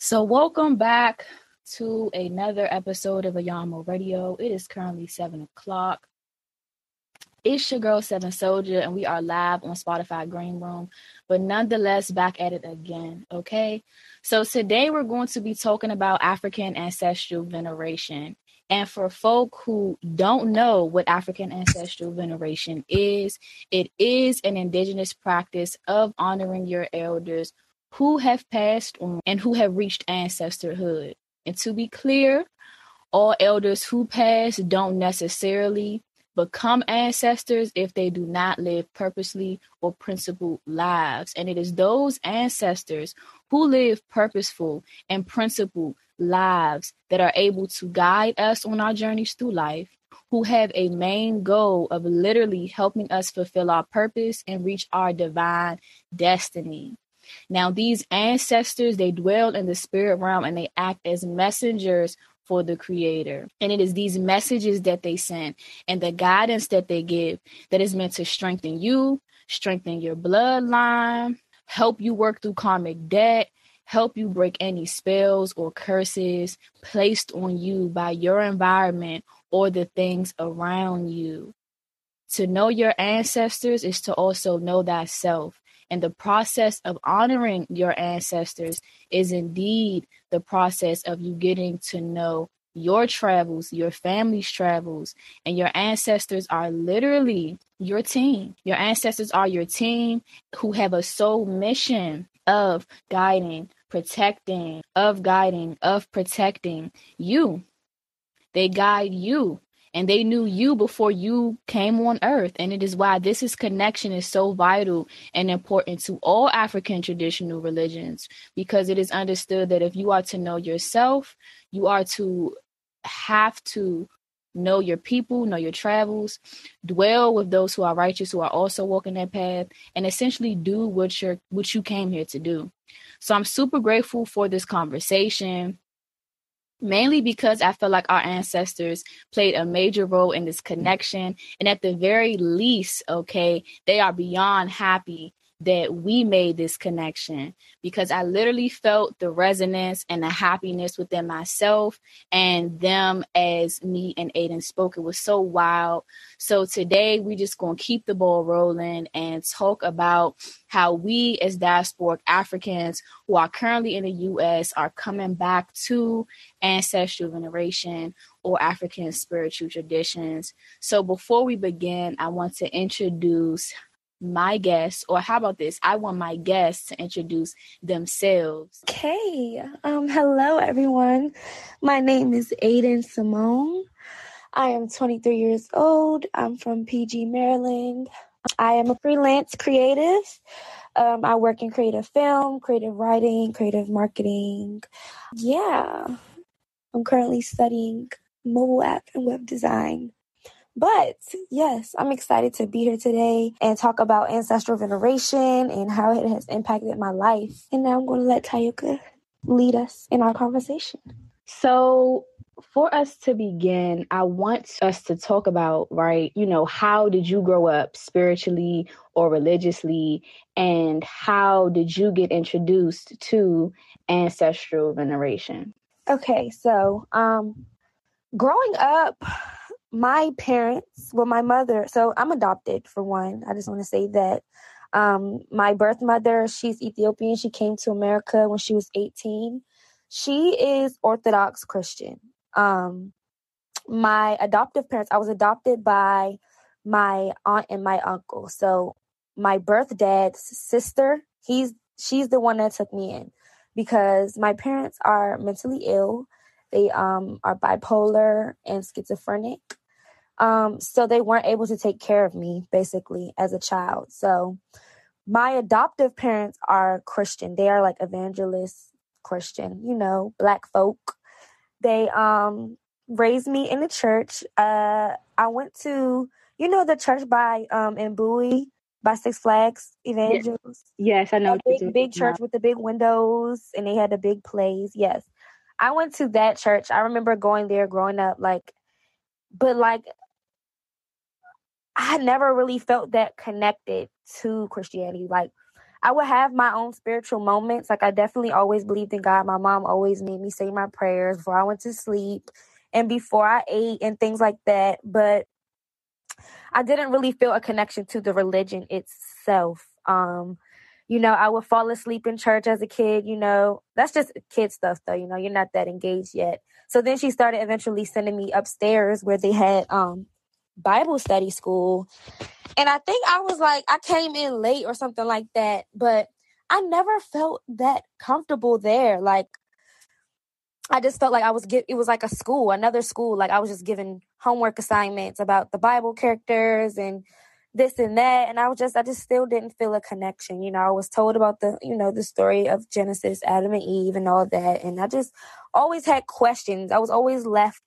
So, welcome back to another episode of Ayamo Radio. It is currently seven o'clock. It's your girl Seven Soldier, and we are live on Spotify Green Room, but nonetheless back at it again. Okay, so today we're going to be talking about African ancestral veneration. And for folk who don't know what African ancestral veneration is, it is an indigenous practice of honoring your elders who have passed on and who have reached ancestorhood. And to be clear, all elders who pass don't necessarily become ancestors if they do not live purposely or principled lives. And it is those ancestors who live purposeful and principled lives that are able to guide us on our journeys through life, who have a main goal of literally helping us fulfill our purpose and reach our divine destiny. Now, these ancestors, they dwell in the spirit realm and they act as messengers for the creator. And it is these messages that they send and the guidance that they give that is meant to strengthen you, strengthen your bloodline, help you work through karmic debt, help you break any spells or curses placed on you by your environment or the things around you. To know your ancestors is to also know thyself. And the process of honoring your ancestors is indeed the process of you getting to know your travels, your family's travels, and your ancestors are literally your team. Your ancestors are your team who have a sole mission of guiding, protecting, of guiding, of protecting you. They guide you and they knew you before you came on earth. And it is why this is connection is so vital and important to all african traditional religions because it is understood that if you are to know yourself you are to have to know your people know your travels dwell with those who are righteous who are also walking that path and essentially do what you're what you came here to do. So i'm super grateful for this conversation mainly because I feel like our ancestors played a major role in this connection. And at the very least, okay, they are beyond happy that we made this connection because I literally felt the resonance and the happiness within myself and them as me and Aiden spoke. It was so wild. So today we just gonna keep the ball rolling and talk about how we as diasporic Africans who are currently in the US are coming back to ancestral veneration or African spiritual traditions. So before we begin, I want to introduce my guests, or how about this? I want my guests to introduce themselves. Okay. Um, hello, everyone. My name is Aiden Simone. I am 23 years old. I'm from PG, Maryland. I am a freelance creative. Um, I work in creative film, creative writing, creative marketing. Yeah. I'm currently studying mobile app and web design. But yes, I'm excited to be here today and talk about ancestral veneration and how it has impacted my life. And now I'm going to let Tayuka lead us in our conversation. So, for us to begin, I want us to talk about, right, you know, how did you grow up spiritually or religiously, and how did you get introduced to ancestral veneration? Okay, so um growing up, my parents, well, my mother, so I'm adopted for one. I just want to say that. Um, my birth mother, she's Ethiopian. She came to America when she was 18. She is Orthodox Christian. Um, my adoptive parents, I was adopted by my aunt and my uncle. So my birth dad's sister, he's she's the one that took me in because my parents are mentally ill. They um are bipolar and schizophrenic. Um, so they weren't able to take care of me basically as a child. So my adoptive parents are Christian. They are like evangelist Christian, you know, black folk. They um raised me in the church. Uh I went to, you know, the church by um in Bowie by Six Flags Evangels. Yes, yes I know. A big, big church with the big windows and they had the big plays. Yes. I went to that church. I remember going there growing up, like, but like I never really felt that connected to Christianity. Like I would have my own spiritual moments. Like I definitely always believed in God. My mom always made me say my prayers before I went to sleep and before I ate and things like that. But I didn't really feel a connection to the religion itself. Um, you know, I would fall asleep in church as a kid, you know. That's just kid stuff though, you know, you're not that engaged yet. So then she started eventually sending me upstairs where they had um Bible study school. And I think I was like I came in late or something like that, but I never felt that comfortable there. Like I just felt like I was get it was like a school, another school. Like I was just given homework assignments about the Bible characters and this and that. And I was just I just still didn't feel a connection. You know, I was told about the, you know, the story of Genesis, Adam and Eve and all that. And I just always had questions. I was always left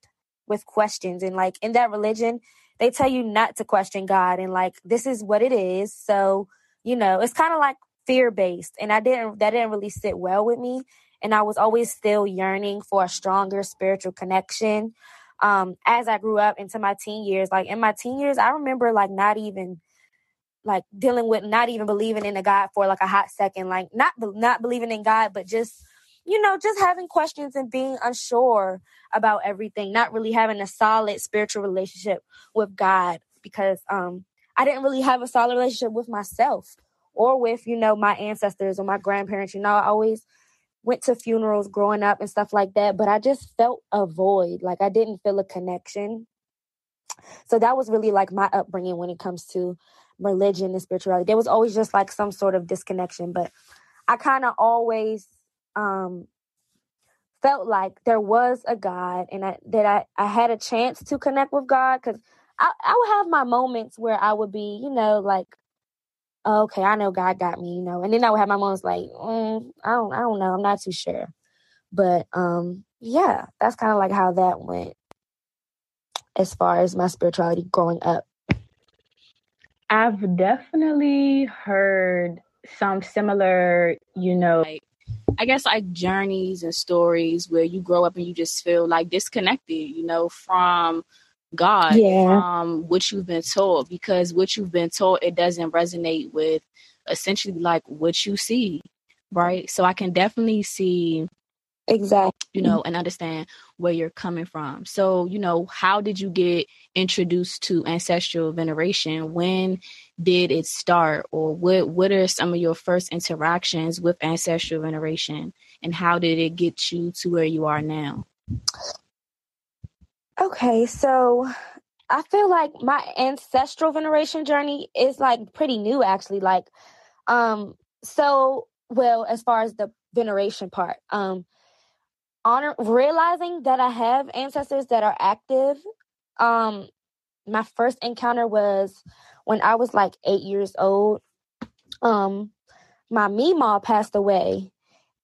with questions. And like in that religion, they tell you not to question God and like this is what it is. So, you know, it's kind of like fear based. And I didn't that didn't really sit well with me and I was always still yearning for a stronger spiritual connection. Um, as I grew up into my teen years, like in my teen years, I remember like not even like dealing with not even believing in a God for like a hot second, like not not believing in God, but just you know just having questions and being unsure about everything, not really having a solid spiritual relationship with God because um I didn't really have a solid relationship with myself or with you know my ancestors or my grandparents. You know, I always went to funerals growing up and stuff like that, but I just felt a void. Like I didn't feel a connection. So that was really like my upbringing when it comes to religion and spirituality. There was always just like some sort of disconnection, but I kind of always um felt like there was a God and I, that I, I had a chance to connect with God because I, I would have my moments where I would be, you know, like oh, okay, I know God got me, you know. And then I would have my moments like, mm, I don't, I don't know, I'm not too sure. But um, yeah, that's kind of like how that went as far as my spirituality growing up. I've definitely heard some similar, you know, like I guess like journeys and stories where you grow up and you just feel like disconnected, you know, from God yeah. from what you've been told because what you've been told it doesn't resonate with essentially like what you see, right? So I can definitely see exactly you know and understand where you're coming from so you know how did you get introduced to ancestral veneration when did it start or what what are some of your first interactions with ancestral veneration and how did it get you to where you are now Okay, so I feel like my ancestral veneration journey is like pretty new actually. Like um so well as far as the veneration part. Um honor realizing that I have ancestors that are active. Um my first encounter was when I was like 8 years old. Um my Meemaw passed away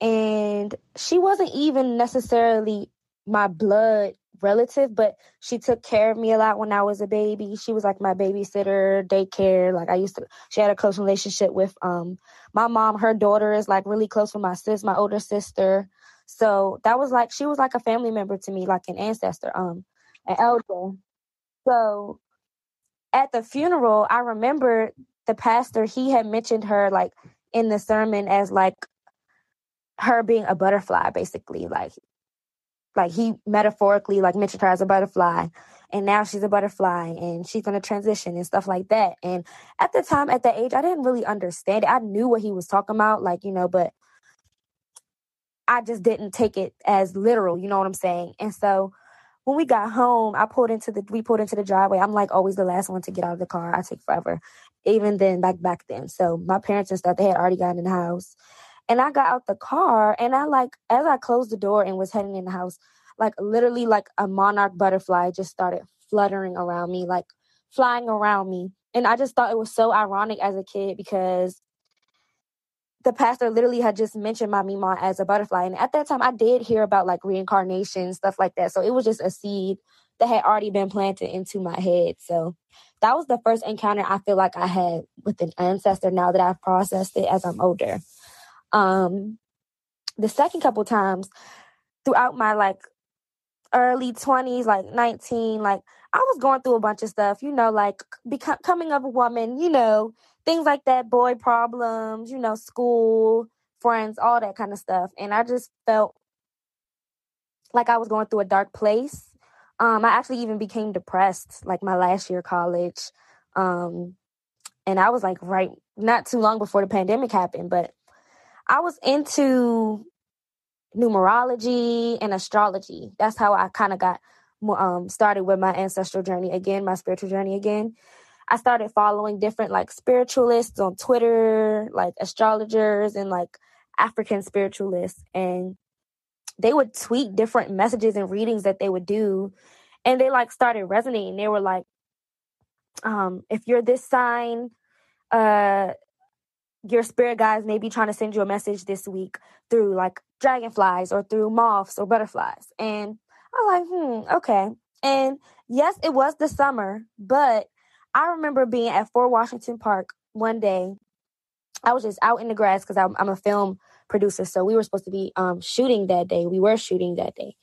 and she wasn't even necessarily my blood relative, but she took care of me a lot when I was a baby. She was like my babysitter, daycare. Like I used to, she had a close relationship with um my mom. Her daughter is like really close with my sis, my older sister. So that was like she was like a family member to me, like an ancestor, um, an elder. So at the funeral, I remember the pastor he had mentioned her like in the sermon as like her being a butterfly, basically. Like like he metaphorically like mentioned her as a butterfly and now she's a butterfly and she's going to transition and stuff like that and at the time at that age i didn't really understand it i knew what he was talking about like you know but i just didn't take it as literal you know what i'm saying? And so when we got home i pulled into the we pulled into the driveway. I'm like always the last one to get out of the car. I take forever even then back back then. So my parents and stuff they had already gotten in the house. And I got out the car and I like as I closed the door and was heading in the house, like literally like a monarch butterfly just started fluttering around me, like flying around me. And I just thought it was so ironic as a kid because the pastor literally had just mentioned my Meemaw as a butterfly. And at that time I did hear about like reincarnation, stuff like that. So it was just a seed that had already been planted into my head. So that was the first encounter I feel like I had with an ancestor now that I've processed it as I'm older. Um, the second couple times throughout my like early 20s, like 19, like I was going through a bunch of stuff, you know, like becoming of a woman, you know, things like that, boy problems, you know, school, friends, all that kind of stuff. And I just felt like I was going through a dark place. Um, I actually even became depressed like my last year of college. Um, and I was like right not too long before the pandemic happened, but I was into numerology and astrology. That's how I kind of got um, started with my ancestral journey again, my spiritual journey again. I started following different like spiritualists on Twitter, like astrologers and like African spiritualists, and they would tweet different messages and readings that they would do, and they like started resonating. They were like, um, "If you're this sign, uh, your spirit guides may be trying to send you a message this week through like dragonflies or through moths or butterflies. And I was like, hmm, okay. And yes, it was the summer, but I remember being at Fort Washington Park one day. I was just out in the grass because I'm, I'm, a film producer. So we were supposed to be um, shooting that day. We were shooting that day.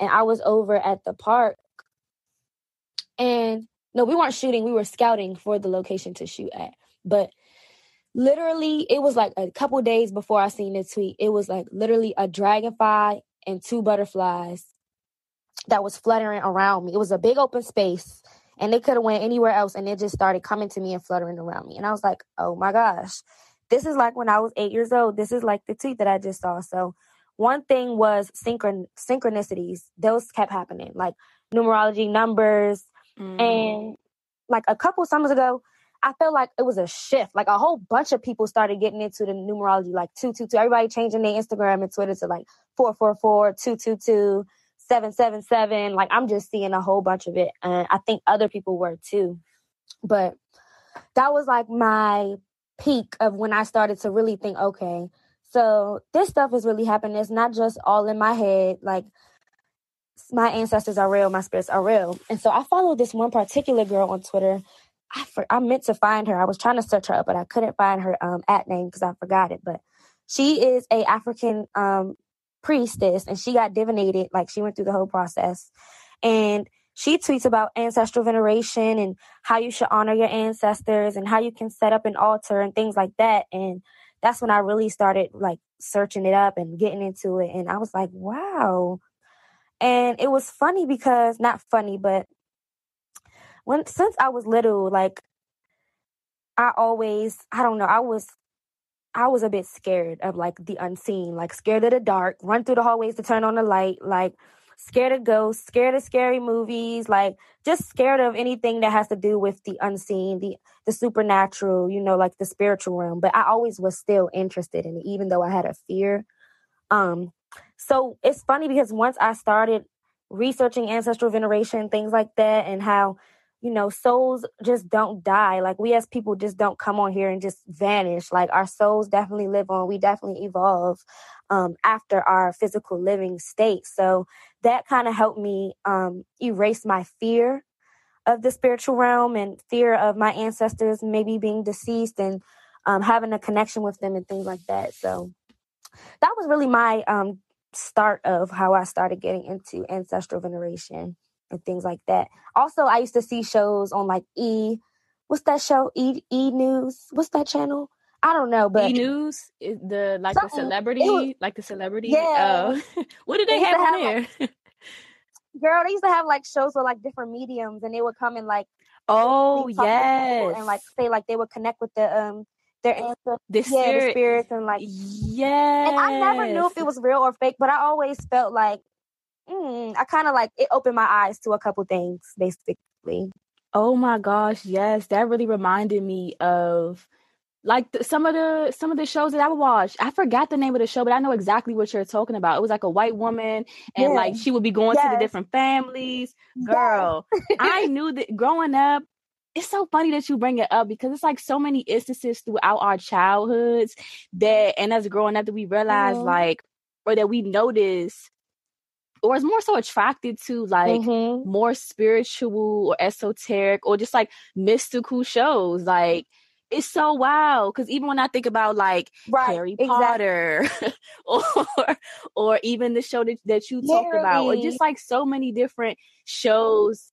And I was over at the park. And no, we weren't shooting. We were scouting for the location to shoot at. But literally it was like a couple days before I seen the tweet. It was like literally a dragonfly and two butterflies that was fluttering around me. It was a big open space and they could have went anywhere else and it just started coming to me and fluttering around me. And I was like, "Oh my gosh. This is like when I was 8 years old. This is like the tweet that I just saw." So one thing was synchron synchronicities. Those kept happening. Like numerology numbers mm. and like a couple summers ago, I felt like it was a shift. Like a whole bunch of people started getting into the numerology, like 222. Everybody changing their Instagram and Twitter to like 444, 222, 777. Like I'm just seeing a whole bunch of it. And I think other people were too. But that was like my peak of when I started to really think, okay, so this stuff is really happening. It's not just all in my head. Like my ancestors are real, my spirits are real. And so I followed this one particular girl on Twitter I for, I meant to find her. I was trying to search her up, but I couldn't find her um, at name because I forgot it. But she is a African um, priestess, and she got divinated. Like she went through the whole process, and she tweets about ancestral veneration and how you should honor your ancestors and how you can set up an altar and things like that. And that's when I really started like searching it up and getting into it. And I was like, wow. And it was funny because not funny, but when since I was little, like I always, I don't know, I was I was a bit scared of like the unseen, like scared of the dark, run through the hallways to turn on the light, like scared of ghosts, scared of scary movies, like just scared of anything that has to do with the unseen, the the supernatural, you know, like the spiritual realm. But I always was still interested in it, even though I had a fear. Um, so it's funny because once I started researching ancestral veneration, things like that, and how you know, souls just don't die. Like we as people just don't come on here and just vanish. Like our souls definitely live on. We definitely evolve um, after our physical living state. So that kind of helped me um, erase my fear of the spiritual realm and fear of my ancestors maybe being deceased and um, having a connection with them and things like that. So that was really my um, start of how I started getting into ancestral veneration and things like that. Also, I used to see shows on like E. What's that show? E E News. What's that channel? I don't know, but E News is the like the celebrity, was, like the celebrity. Yeah. Uh, what did they, they have on there? Like, girl, they used to have like shows with like different mediums, and they would come and like oh yes, and like say like they would connect with the um their ancestors, the, yeah, the spirits, and like yeah. And I never knew if it was real or fake, but I always felt like mm, I kind of like it opened my eyes to a couple things, basically. Oh my gosh, yes, that really reminded me of like the, some of the some of the shows that I would watch. I forgot the name of the show, but I know exactly what you're talking about. It was like a white woman, and yeah. like she would be going yes. to the different families. Girl, yes. I knew that growing up. It's so funny that you bring it up because it's like so many instances throughout our childhoods that, and as growing up, that we realize mm-hmm. like, or that we notice or is more so attracted to like mm-hmm. more spiritual or esoteric or just like mystical shows. Like it's so wow because even when I think about like right, Harry Potter exactly. or or even the show that, that you Literally. talked about or just like so many different shows.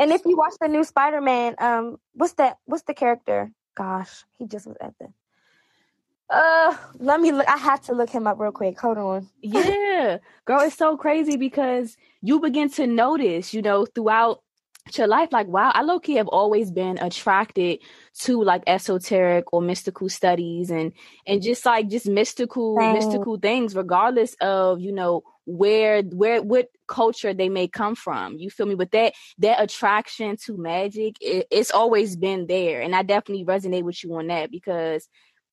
And if you watch the new Spider Man, um, what's that? What's the character? gosh, he just was at the. Uh, let me look. I have to look him up real quick. Hold on. yeah, girl, it's so crazy because you begin to notice, you know, throughout your life, like, wow, I low key have always been attracted to like esoteric or mystical studies and and just like just mystical Same. mystical things, regardless of you know where where what culture they may come from you feel me but that that attraction to magic it, it's always been there and i definitely resonate with you on that because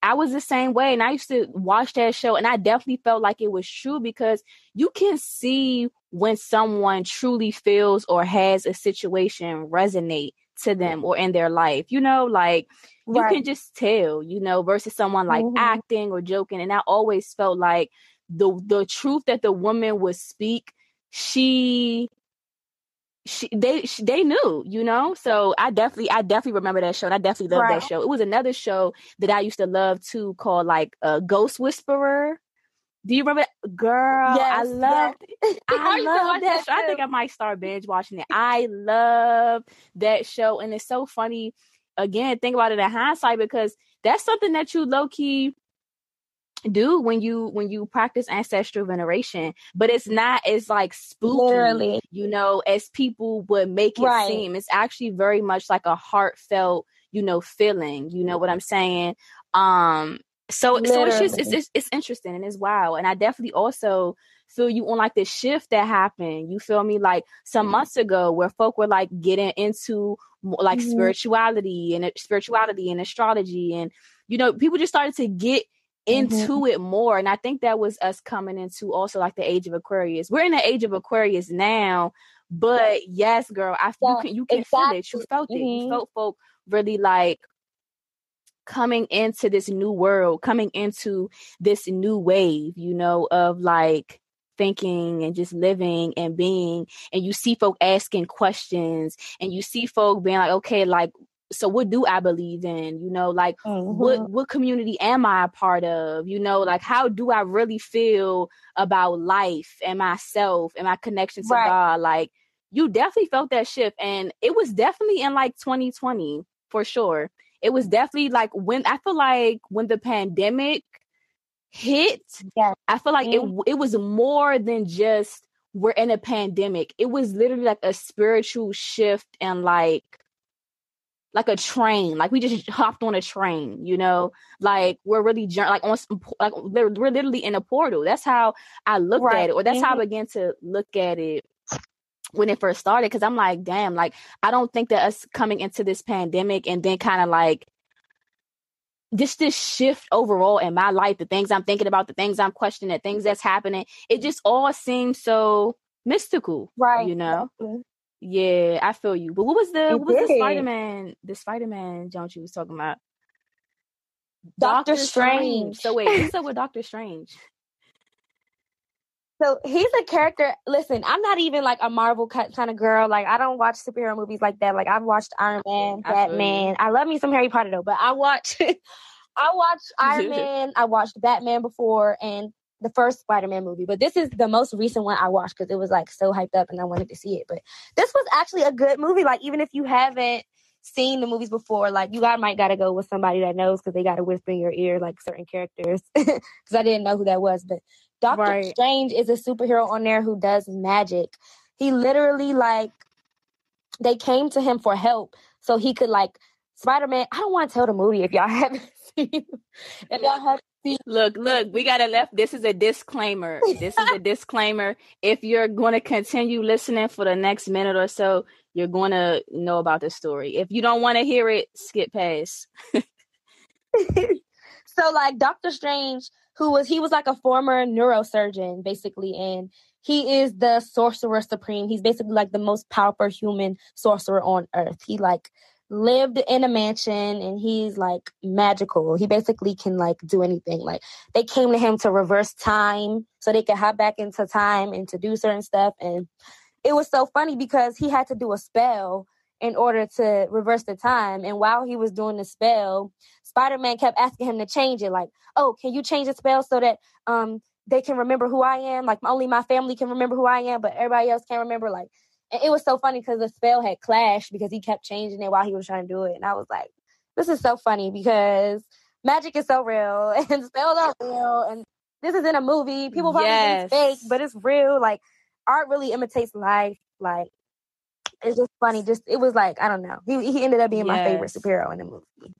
i was the same way and i used to watch that show and i definitely felt like it was true because you can see when someone truly feels or has a situation resonate to them or in their life you know like you right. can just tell you know versus someone like mm-hmm. acting or joking and i always felt like the the truth that the woman would speak she she they she, they knew you know so i definitely i definitely remember that show and i definitely love right. that show it was another show that i used to love too called like a uh, ghost whisperer do you remember that? girl yes, i loved. yes. i love that, show. i think i might start binge watching it i love that show and it's so funny again think about it in hindsight because that's something that you low-key do when you when you practice ancestral veneration but it's not as like spooky Literally. you know as people would make it right. seem it's actually very much like a heartfelt you know feeling you know what i'm saying um so Literally. so it's just it's, it's, it's interesting and it's wow and i definitely also feel you on like the shift that happened you feel me like some months ago where folk were like getting into like mm-hmm. spirituality and spirituality and astrology and you know people just started to get into mm-hmm. it more. And I think that was us coming into also like the age of Aquarius. We're in the age of Aquarius now, but yes, girl, I yeah, you can you can exactly. feel it. You felt mm-hmm. it. You mm-hmm. felt folk really like coming into this new world, coming into this new wave, you know, of like thinking and just living and being and you see folk asking questions and you see folk being like okay like so what do I believe in? You know, like mm-hmm. what what community am I a part of? You know, like how do I really feel about life and myself and my connection to right. God? Like you definitely felt that shift and it was definitely in like 2020 for sure. It was definitely like when I feel like when the pandemic hit, yeah. I feel like mm-hmm. it it was more than just we're in a pandemic. It was literally like a spiritual shift and like like a train. Like we just hopped on a train, you know. Like we're really like on like we're literally in a portal. That's how I looked right. at it, or that's mm-hmm. how I mm-hmm. began to look at it when it first started. Because I'm like, damn, like I don't think that us coming into this pandemic and then kind of like just this shift overall in my life, the things I'm thinking about, the things I'm questioning, the things that's happening, it just all seems so mystical, right? You know. Yeah, I feel you. But what was the it what was did. the Spider Man the Spider Man Jones you was talking about? Doctor, Strange. Strange. So wait, what's up with Doctor Strange? So he's a character. Listen, I'm not even like a Marvel kind of girl. Like I don't watch superhero movies like that. Like I've watched Iron Man, Batman. I love me some Harry Potter though, but I watch I watched Iron Man. I watched Batman before, and the first Spider-Man movie, but this is the most recent one I watched because it was like so hyped up and I wanted to see it. But this was actually a good movie. Like even if you haven't seen the movies before, like you got might gotta go with somebody that knows because they gotta whisper in your ear like certain characters. Because I didn't know who that was, but Doctor right. Strange is a superhero on there who does magic. He literally like they came to him for help so he could like Spider Man. I don't want to tell the movie if y'all haven't seen. if y'all have Look, look, we got to left. This is a disclaimer. This is a disclaimer. If you're going to continue listening for the next minute or so, you're going to know about the story. If you don't want to hear it, skip past. so, like Doctor Strange, who was he was like a former neurosurgeon, basically, and he is the sorcerer supreme. He's basically like the most powerful human sorcerer on earth. He like lived in a mansion and he's like magical. He basically can like do anything. Like they came to him to reverse time so they could hop back into time and to do certain stuff. And it was so funny because he had to do a spell in order to reverse the time. And while he was doing the spell, Spider Man kept asking him to change it. Like, oh, can you change the spell so that um they can remember who I am? Like only my family can remember who I am, but everybody else can't remember. Like and it was so funny because the spell had clashed because he kept changing it while he was trying to do it. And I was like, this is so funny because magic is so real and spells are real and this is in a movie. People probably yes. think it's fake, but it's real. Like art really imitates life. Like it's just funny. Just it was like I don't know. He he ended up being yes. my favorite superhero in the movie.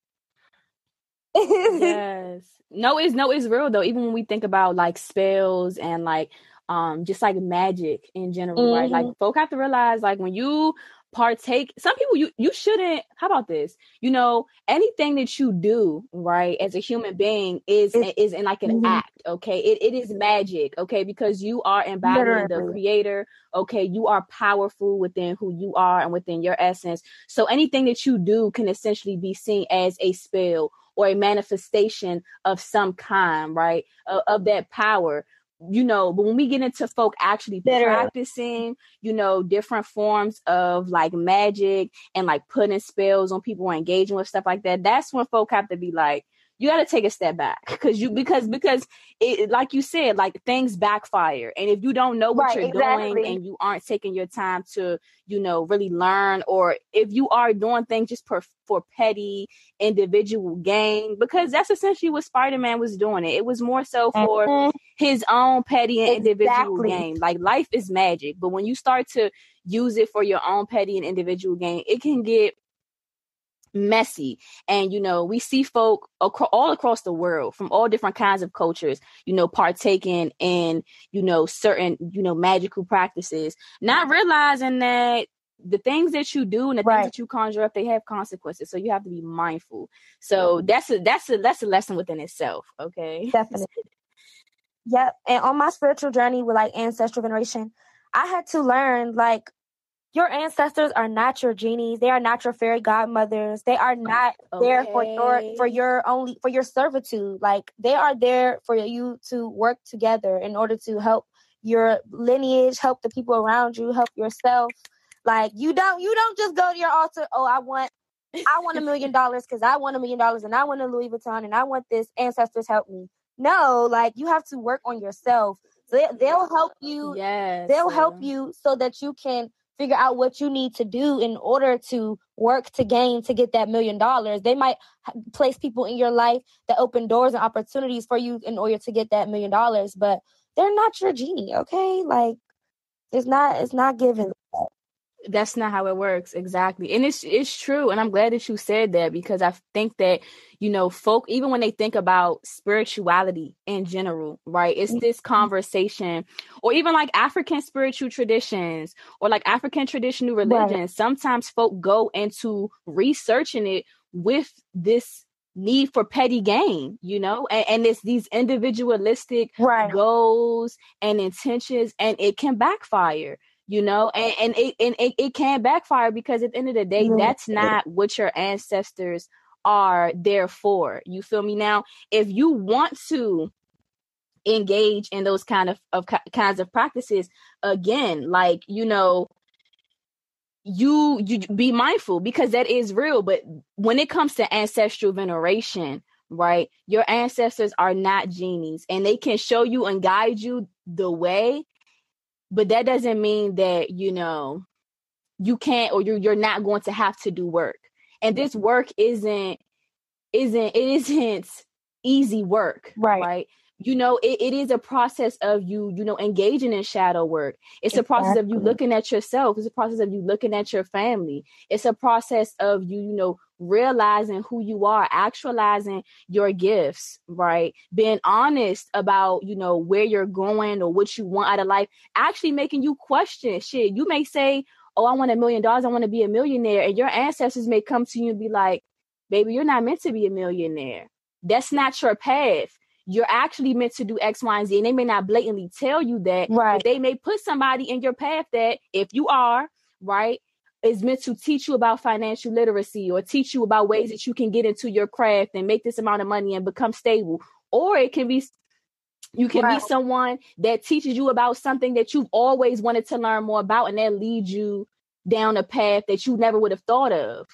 yes. No, it's no, it's real though. Even when we think about like spells and like um just like magic in general, mm-hmm. right? Like mm-hmm. folk have to realize like when you partake some people you you shouldn't how about this you know anything that you do right as a human being is it's, is in like an mm-hmm. act okay it, it is magic okay because you are embodying the creator okay you are powerful within who you are and within your essence so anything that you do can essentially be seen as a spell or a manifestation of some kind right of, of that power you know, but when we get into folk actually Better. practicing, you know, different forms of like magic and like putting spells on people or engaging with stuff like that, that's when folk have to be like, you got to take a step back because you because because it like you said like things backfire and if you don't know what right, you're exactly. doing and you aren't taking your time to you know really learn or if you are doing things just for for petty individual gain because that's essentially what spider-man was doing it it was more so for mm-hmm. his own petty and exactly. individual gain like life is magic but when you start to use it for your own petty and individual gain it can get messy. And you know we see folk all across the world from all different kinds of cultures you know partaking in you know certain you know magical practices not realizing that the things that you do and the right. things that you conjure up they have consequences. So you have to be mindful. So that's a that's a that's a lesson within itself okay? Definitely. Yep. And on my spiritual journey with like ancestral veneration i had to learn like your ancestors are not your genies. They are not your fairy godmothers. They are not okay. there for your for your only for your servitude. Like they are there for you to work together in order to help your lineage, help the people around you, help yourself. Like you don't you don't just go to your altar, oh I want I want a million dollars because I want a million dollars and I want a Louis Vuitton and I want this. Ancestors help me. No, like you have to work on yourself. They, they'll help you. Yes. They'll help you so that you can figure out what you need to do in order to work to gain to get that million dollars. They might place people in your life that open doors and opportunities for you in order to get that million dollars, but they're not your genie, okay? Like it's not it's not given that's not how it works exactly and it's it's true and i'm glad that you said that because i think that you know folk even when they think about spirituality in general right it's mm-hmm. this conversation or even like african spiritual traditions or like african traditional religions right. sometimes folk go into researching it with this need for petty gain, you know, and, and it's these individualistic right. goals and intentions, and it can backfire you know and, and it and it, it can backfire because at the end of the day that's not what your ancestors are there for. You feel me? Now if you want to engage in those kind of, of kinds of practices again like you know you you be mindful because that is real but when it comes to ancestral veneration right your ancestors are not genies and they can show you and guide you the way but that doesn't mean that you know you can't or you're you're not going to have to do work. And this mm-hmm. work isn't isn't it isn't easy work right. right? You know it, it is a process of you you know engaging in shadow work. It's exactly. a process of you looking at yourself. It's a process of you looking at your family. It's a process of you you know realizing who you are, actualizing your gifts, right? Being honest about, you know, where you're going or what you want out of life, actually making you question shit. You may say, Oh, I want a million dollars, I want to be a millionaire. And your ancestors may come to you and be like, Baby, you're not meant to be a millionaire. That's not your path. You're actually meant to do X, Y, and Z. And they may not blatantly tell you that, right. but they may put somebody in your path that if you are, right, is meant to teach you about financial literacy or teach you about ways that you can get into your craft and make this amount of money and become stable. Or it can be you can be someone that teaches you about something that you've always wanted to learn more about and that leads you down a path that you never would have thought of.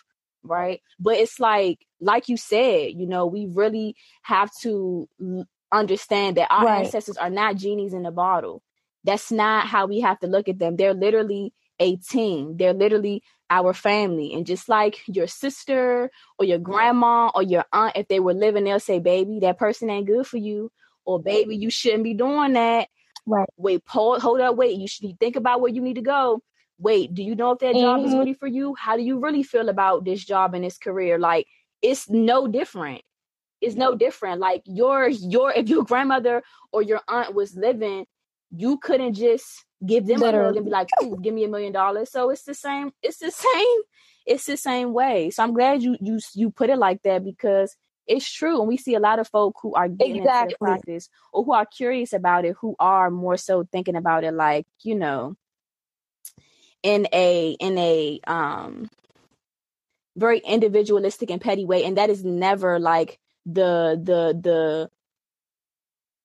Right. But it's like, like you said, you know, we really have to understand that our right. ancestors are not genies in a bottle. That's not how we have to look at them. They're literally a team. They're literally our family. And just like your sister or your grandma or your aunt, if they were living, they'll say, baby, that person ain't good for you. Or baby, you shouldn't be doing that. Right. Wait, hold, hold up, wait. You should think about where you need to go. Wait, do you know if that mm-hmm. job is mm-hmm. really for you? How do you really feel about this job and this career? Like it's no different. It's no different. Like your your if your grandmother or your aunt was living, you couldn't just give them Literally. a hug and be like, give me a million dollars. So it's the same, it's the same, it's the same way. So I'm glad you you you put it like that because it's true. And we see a lot of folk who are getting exactly. into the practice or who are curious about it, who are more so thinking about it like, you know, in a in a um very individualistic and petty way. And that is never like the the the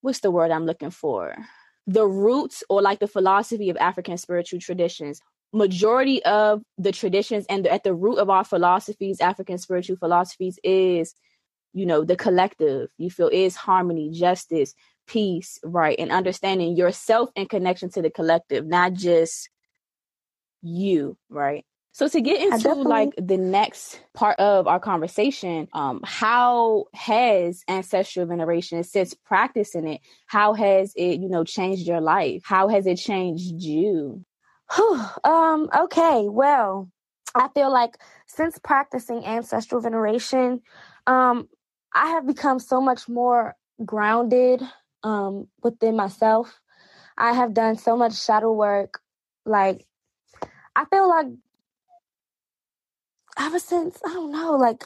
what's the word I'm looking for? The roots or like the philosophy of African spiritual traditions. Majority of the traditions and at the root of our philosophies, African spiritual philosophies, is you know the collective. You feel is harmony, justice, peace, right, and understanding yourself in connection to the collective, not just you, right? So to get into like the next part of our conversation, um, how has ancestral veneration since practicing it, how has it, you know, changed your life? How has it changed you? um, okay, well, I feel like since practicing ancestral veneration, um, I have become so much more grounded um within myself. I have done so much shadow work. Like I feel like ever since I don't know, like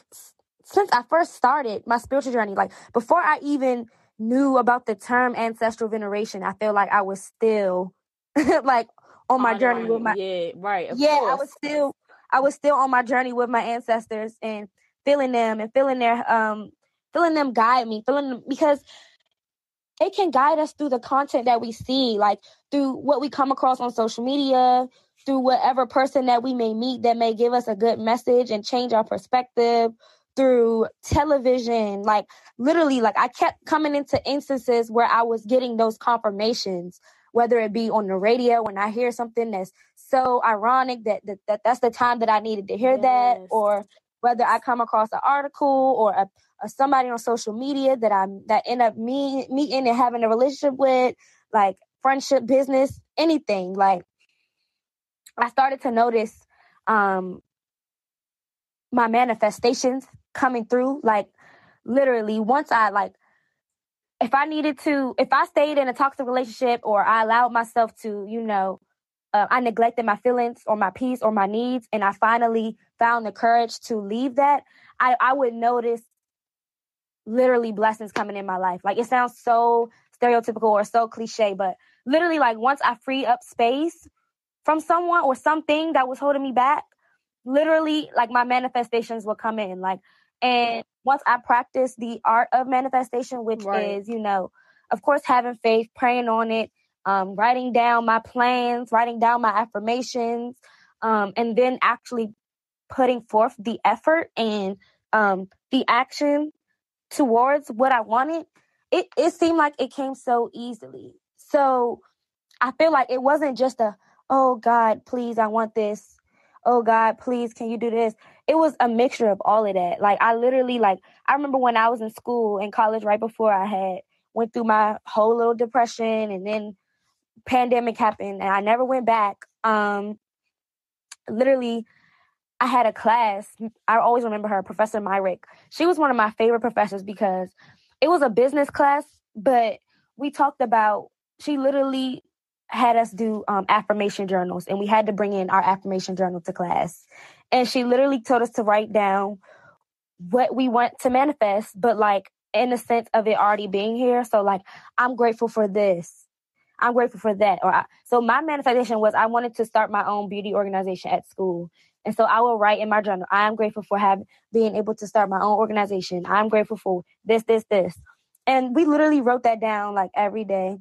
since I first started my spiritual journey, like before I even knew about the term ancestral veneration, I feel like I was still like on my journey with my yeah right yeah course. I was still I was still on my journey with my ancestors and feeling them and feeling their um feeling them guide me feeling them because it can guide us through the content that we see like through what we come across on social media through whatever person that we may meet that may give us a good message and change our perspective through television like literally like i kept coming into instances where i was getting those confirmations whether it be on the radio when i hear something that's so ironic that, that, that that's the time that i needed to hear yes. that or whether i come across an article or a, a somebody on social media that i'm that end up me meeting and having a relationship with like friendship business anything like I started to notice um, my manifestations coming through. Like literally, once I like, if I needed to, if I stayed in a toxic relationship or I allowed myself to, you know, uh, I neglected my feelings or my peace or my needs, and I finally found the courage to leave that, I, I would notice literally blessings coming in my life. Like it sounds so stereotypical or so cliche, but literally, like once I free up space from someone or something that was holding me back, literally like my manifestations will come in. Like, and once I practice the art of manifestation, which right. is, you know, of course, having faith, praying on it, um, writing down my plans, writing down my affirmations, um, and then actually putting forth the effort and um, the action towards what I wanted, it, it seemed like it came so easily. So I feel like it wasn't just a, oh God, please, I want this. Oh God, please, can you do this? It was a mixture of all of that. Like I literally like I remember when I was in school in college right before I had went through my whole little depression and then pandemic happened and I never went back. Um literally I had a class. I always remember her, Professor Myrick. She was one of my favorite professors because it was a business class, but we talked about she literally had us do um, affirmation journals and we had to bring in our affirmation journal to class. And she literally told us to write down what we want to manifest, but like in the sense of it already being here. So like, I'm grateful for this. I'm grateful for that. Or I, so my manifestation was I wanted to start my own beauty organization at school. And so I will write in my journal, I am grateful for having being able to start my own organization. I'm grateful for this, this, this. And we literally wrote that down like every day.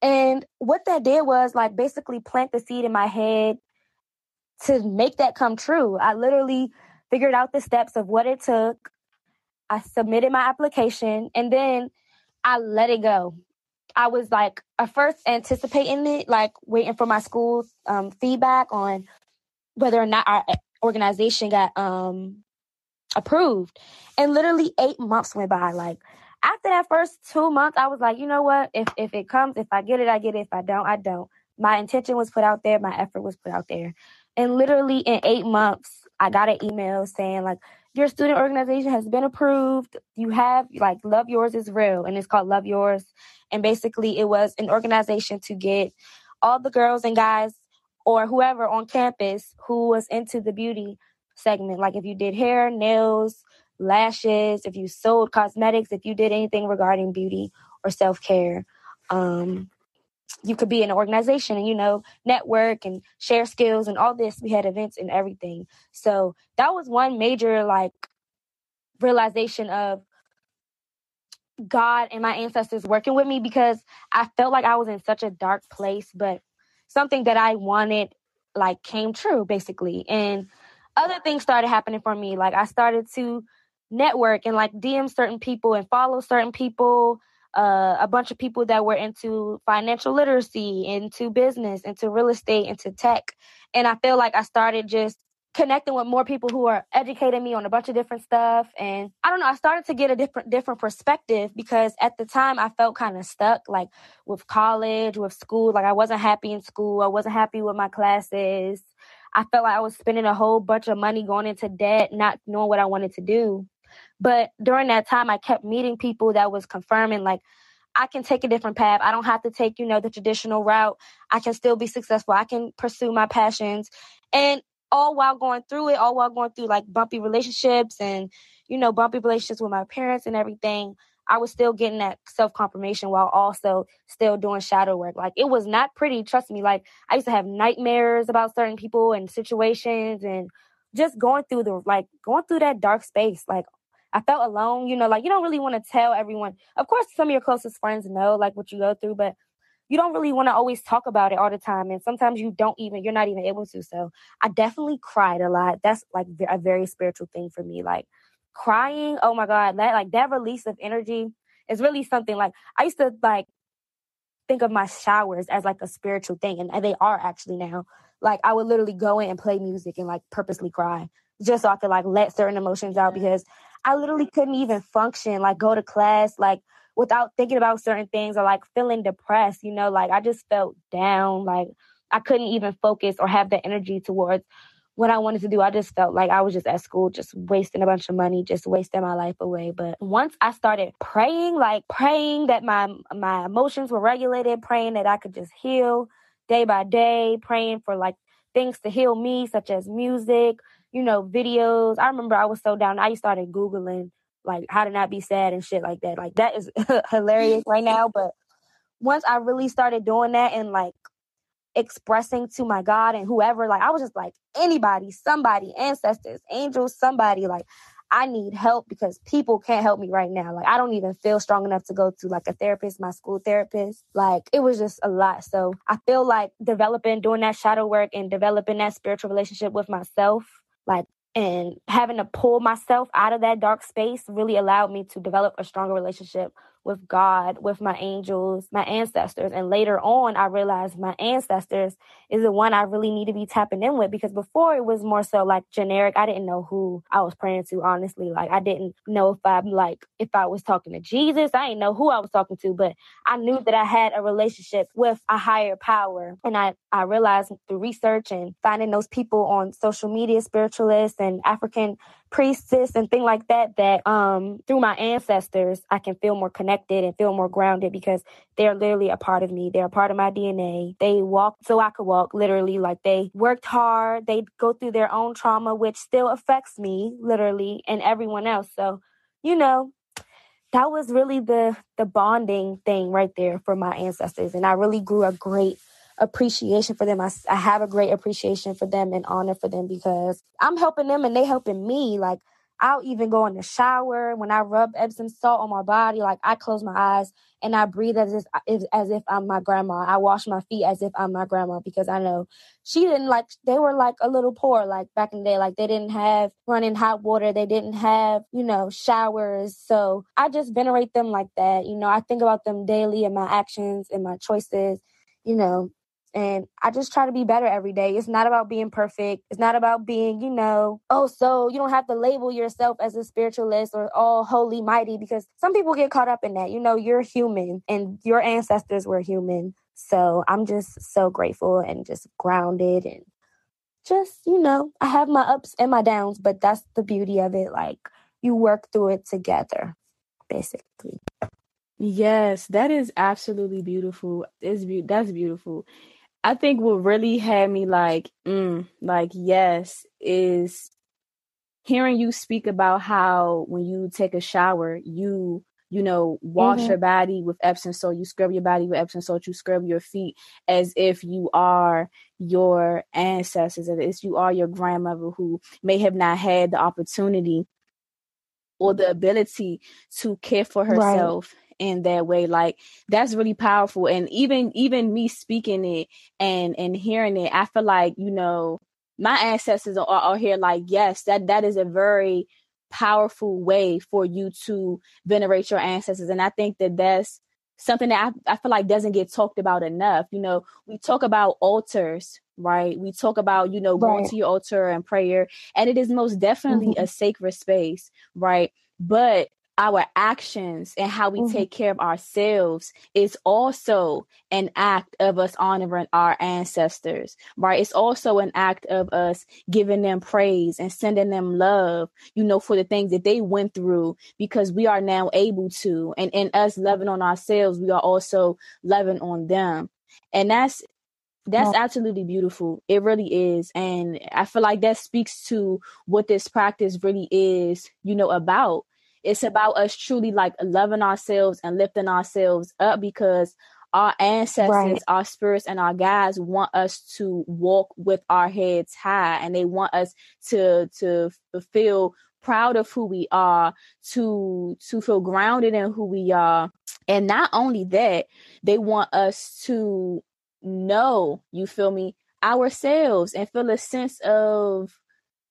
And what that did was like basically plant the seed in my head to make that come true. I literally figured out the steps of what it took. I submitted my application and then I let it go. I was like at first anticipating it, like waiting for my school um, feedback on whether or not our organization got um, approved. And literally eight months went by. Like after that first two months, I was like, you know what? If if it comes, if I get it, I get it. If I don't, I don't. My intention was put out there. My effort was put out there. And literally in eight months, I got an email saying like your student organization has been approved. You have like Love Yours is real, and it's called Love Yours. And basically, it was an organization to get all the girls and guys or whoever on campus who was into the beauty segment. Like if you did hair, nails, lashes, if you sold cosmetics, if you did anything regarding beauty or self care. Um, you could be in an organization and you know network and share skills and all this. We had events and everything. So that was one major like realization of god and my ancestors working with me because i felt like i was in such a dark place but something that i wanted like came true basically. And other things started happening for me. Like i started to network and like dm certain people and follow certain people uh, a bunch of people that were into financial literacy, into business, into real estate, into tech. And I feel like I started just connecting with more people who are educating me on a bunch of different stuff. And I don't know I started to get a different different perspective because at the time I felt kind of stuck like with college with school. Like I wasn't happy in school. I wasn't happy with my classes. I felt like I was spending a whole bunch of money going into debt not knowing what I wanted to do but during that time, I kept meeting people that was confirming, like, I can take a different path. I don't have to take, you know, the traditional route. I can still be successful. I can pursue my passions. And all while going through it, all while going through like bumpy relationships and, you know, bumpy relationships with my parents and everything, I was still getting that self confirmation while also still doing shadow work. Like it was not pretty, trust me. Like I used to have nightmares about certain people and situations and just going through the like going through that dark space. Like I felt alone, you know, like you don't really want to tell everyone. Of course, some of your closest friends know like what you go through, but you don't really want to always talk about it all the time. And sometimes you don't even, you're not even able to. So I definitely cried a lot. That's like a very spiritual thing for me. Like crying, oh my God, that like that release of energy is really something like I used to like think of my showers as like a spiritual thing. And they are actually now. Like I would literally go in and play music and like purposely cry just so I could like let certain emotions out because I literally couldn't even function, like go to class, like without thinking about certain things or like feeling depressed, you know, like I just felt down. Like I couldn't even focus or have the energy towards what I wanted to do. I just felt like I was just at school, just wasting a bunch of money, just wasting my life away. But once I started praying, like praying that my my emotions were regulated, praying that I could just heal day by day, praying for like things to heal me, such as music, you know, videos. I remember I was so down. I started Googling like how to not be sad and shit like that. Like that is hilarious right now. But once I really started doing that and like expressing to my God and whoever, like I was just like anybody, somebody, ancestors, angels, somebody, like I need help because people can't help me right now. Like I don't even feel strong enough to go to like a therapist, my school therapist. Like it was just a lot. So I feel like developing, doing that shadow work and developing that spiritual relationship with myself like and having to pull myself out of that dark space really allowed me to develop a stronger relationship with God, with my angels, my ancestors. And later on, I realized my ancestors is the one I really need to be tapping in with because before it was more so like generic. I didn't know who I was praying to, honestly. Like, I didn't know if I'm like, if I was talking to Jesus, I didn't know who I was talking to, but I knew that I had a relationship with a higher power. And I, I realized through research and finding those people on social media, spiritualists and African priestess and thing like that that um through my ancestors I can feel more connected and feel more grounded because they're literally a part of me. They're a part of my DNA. They walk so I could walk literally like they worked hard. They go through their own trauma which still affects me literally and everyone else. So, you know, that was really the the bonding thing right there for my ancestors and I really grew a great appreciation for them. I, I have a great appreciation for them and honor for them because I'm helping them and they helping me. Like I'll even go in the shower when I rub Epsom salt on my body. Like I close my eyes and I breathe as if as if I'm my grandma. I wash my feet as if I'm my grandma because I know she didn't like. They were like a little poor, like back in the day. Like they didn't have running hot water. They didn't have you know showers. So I just venerate them like that. You know, I think about them daily in my actions and my choices. You know, and I just try to be better every day. It's not about being perfect. It's not about being, you know, oh, so you don't have to label yourself as a spiritualist or all holy mighty because some people get caught up in that. You know, you're human and your ancestors were human. So I'm just so grateful and just grounded and just, you know, I have my ups and my downs, but that's the beauty of it. Like you work through it together, basically. Yes, that is absolutely beautiful. It's be- that's beautiful. I think what really had me like, mm, like yes, is hearing you speak about how when you take a shower, you you know wash mm-hmm. your body with Epsom salt, you scrub your body with Epsom salt, you scrub your feet as if you are your ancestors, as if you are your grandmother who may have not had the opportunity or the ability to care for herself in that way. Like that's really powerful. And even even me speaking it and and hearing it i feel like you know my ancestors are, are here like yes that that is a very powerful way for you to venerate your ancestors. And i think that that's something that I, I feel like doesn't get talked about enough. You know we talk about altars right? We talk about you know going to your altar and prayer. And it is most definitely mm-hmm. a sacred space right? But our actions and how we mm-hmm. take care of ourselves is also an act of us honoring our ancestors, right? It's also an act of us giving them praise and sending them love, you know, for the things that they went through because we are now able to. And in us loving on ourselves, we are also loving on them. And that's that's absolutely beautiful. It really is. And I feel like that speaks to what this practice really is, you know, about it's about us truly like loving ourselves and lifting ourselves up because our ancestors, right. our spirits, and our guides want us to walk with our heads high, and they want us to to feel proud of who we are, to to feel grounded in who we are, and not only that, they want us to know, you feel me, ourselves and feel a sense of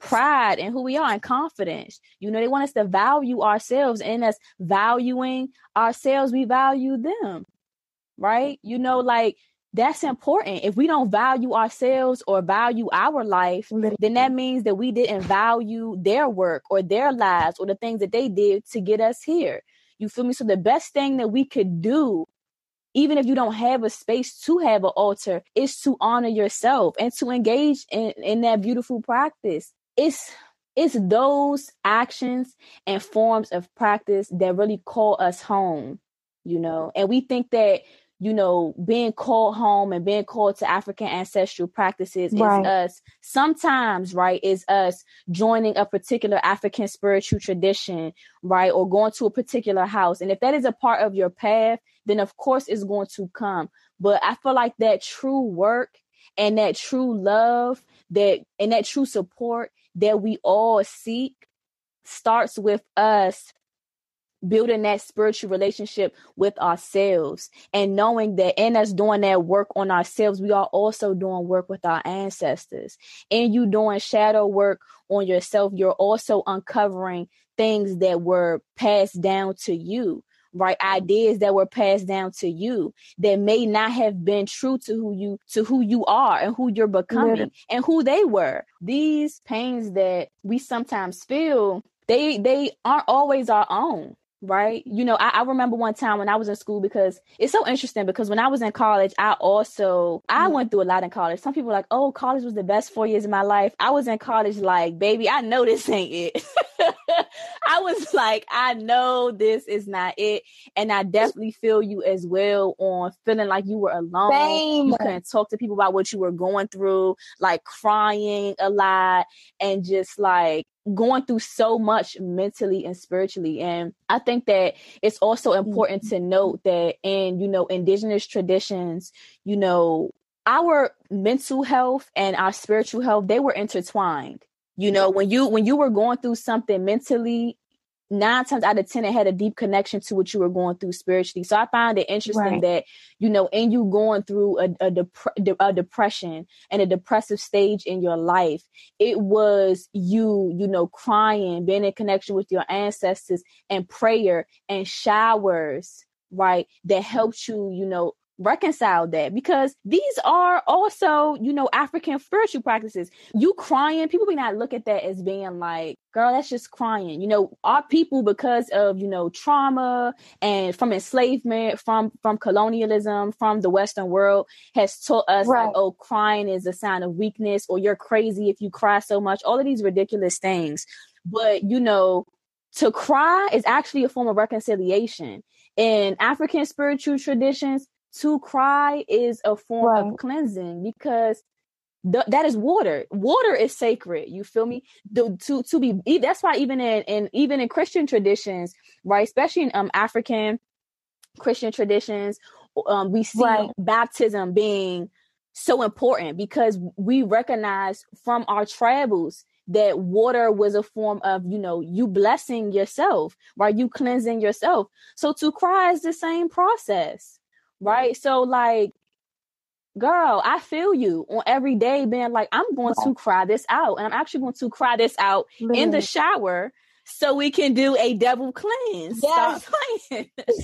pride in who we are and confidence. You know, they want us to value ourselves and us valuing ourselves, we value them. Right? You know, like that's important. If we don't value ourselves or value our life, then that means that we didn't value their work or their lives or the things that they did to get us here. You feel me? So the best thing that we could do even if you don't have a space to have an altar, is to honor yourself and to engage in, in that beautiful practice it's it's those actions and forms of practice that really call us home, you know. And we think that you know, being called home and being called to African ancestral practices right. is us. Sometimes, right, is us joining a particular African spiritual tradition, right, or going to a particular house. And if that is a part of your path, then of course it's going to come. But I feel like that true work and that true love that and that true support that we all seek starts with us building that spiritual relationship with ourselves and knowing that in us doing that work on ourselves, we are also doing work with our ancestors. And you doing shadow work on yourself, you're also uncovering things that were passed down to you right ideas that were passed down to you that may not have been true to who you to who you are and who you're becoming yeah. and who they were these pains that we sometimes feel they they aren't always our own right? You know, I, I, remember one time when I was in school because it's so interesting because when I was in college, I also I mm-hmm. went through a lot in college. Some people like, oh, college was the best four years of my life. I was in college like, baby, I know this ain't it. I was like, I know this is not it. And I definitely feel you as well on feeling like you were alone. Same. You couldn't talk to people about what you were going through, like crying a lot and just like going through so much mentally and spiritually and i think that it's also important to mm-hmm. note that in you know indigenous traditions you know our mental health and our spiritual health they were intertwined. You know, when you when you were going through something mentally, nine times out of ten it had a deep connection to what you were going through spiritually so i find it interesting right. that you know in you going through a, a, dep- a depression and a depressive stage in your life it was you you know crying being in connection with your ancestors and prayer and showers right that helped you you know reconcile that because these are also, you know, African spiritual practices. You crying, people may not look at that as being like, girl, that's just crying. You know, our people because of, you know, trauma and from enslavement, from from colonialism, from the Western world has taught us right. like, oh, crying is a sign of weakness or you're crazy if you cry so much, all of these ridiculous things. But you know, to cry is actually a form of reconciliation. In African spiritual traditions, to cry is a form right. of cleansing because th- that is water. Water is sacred. You feel me? The, to to be that's why even in, in even in Christian traditions, right, especially in um African Christian traditions, um, we see right. baptism being so important because we recognize from our travels that water was a form of you know you blessing yourself right you cleansing yourself so to cry is the same process right? So like girl, I feel you on every day being like, I'm going to cry this out. And I'm actually going to cry this out Literally. in the shower so we can do a double cleanse. Yes. Stop playing. Yeah, okay.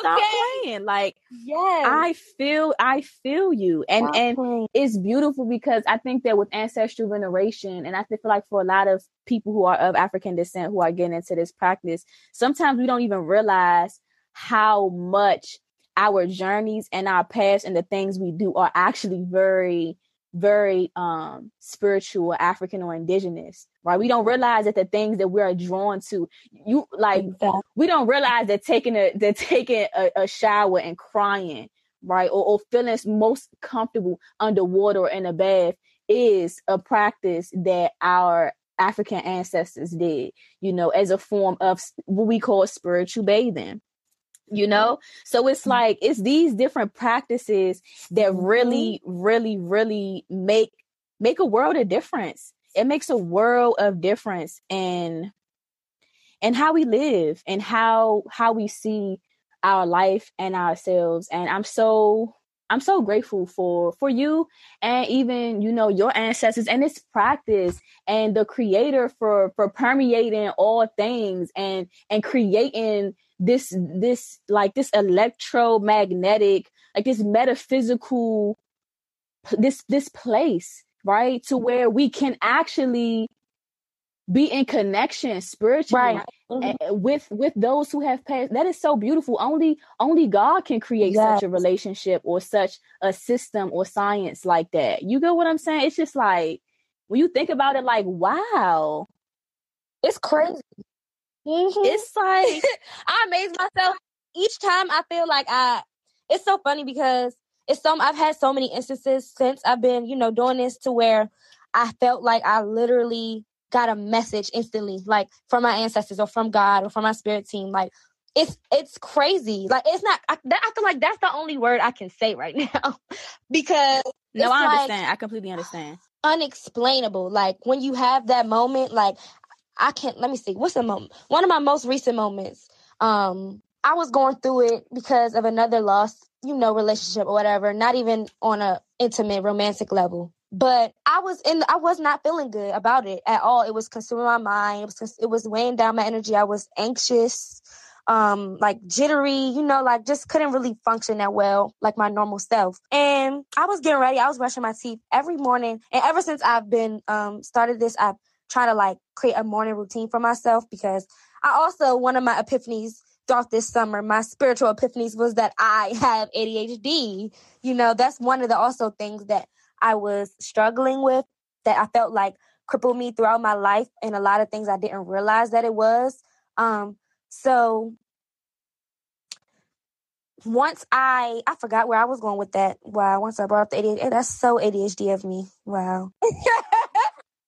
Stop playing. Like, yes. I feel, I feel you. And, Stop and playing. it's beautiful because I think that with ancestral veneration, and I feel like for a lot of people who are of African descent who are getting into this practice, sometimes we don't even realize how much our journeys and our past and the things we do are actually very very um spiritual african or indigenous right we don't realize that the things that we're drawn to you like exactly. we don't realize that taking a that taking a, a shower and crying right or, or feeling most comfortable underwater or in a bath is a practice that our african ancestors did you know as a form of what we call spiritual bathing you know so it's mm-hmm. like it's these different practices that mm-hmm. really really really make make a world of difference it makes a world of difference in and how we live and how how we see our life and ourselves and i'm so i'm so grateful for for you and even you know your ancestors and this practice and the creator for for permeating all things and and creating this this like this electromagnetic like this metaphysical this this place right to where we can actually be in connection spiritually right. mm-hmm. with with those who have passed that is so beautiful only only god can create yes. such a relationship or such a system or science like that you get what i'm saying it's just like when you think about it like wow it's crazy Mm-hmm. It's like I amaze myself each time. I feel like I. It's so funny because it's some. I've had so many instances since I've been, you know, doing this to where I felt like I literally got a message instantly, like from my ancestors or from God or from my spirit team. Like it's it's crazy. Like it's not. I, that, I feel like that's the only word I can say right now because no, I understand. Like, I completely understand. Unexplainable. Like when you have that moment, like I can't let me see. What's the moment? One of my most recent moments. Um, I was going through it because of another loss, you know, relationship or whatever, not even on a intimate romantic level. But I was in I was not feeling good about it at all. It was consuming my mind. It was it was weighing down my energy. I was anxious, um, like jittery, you know, like just couldn't really function that well, like my normal self. And I was getting ready. I was brushing my teeth every morning. And ever since I've been um started this, I've try to like create a morning routine for myself because I also, one of my epiphanies throughout this summer, my spiritual epiphanies was that I have ADHD. You know, that's one of the also things that I was struggling with that I felt like crippled me throughout my life and a lot of things I didn't realize that it was. Um, so once I I forgot where I was going with that. Wow, once I brought up the ADHD, that's so ADHD of me. Wow.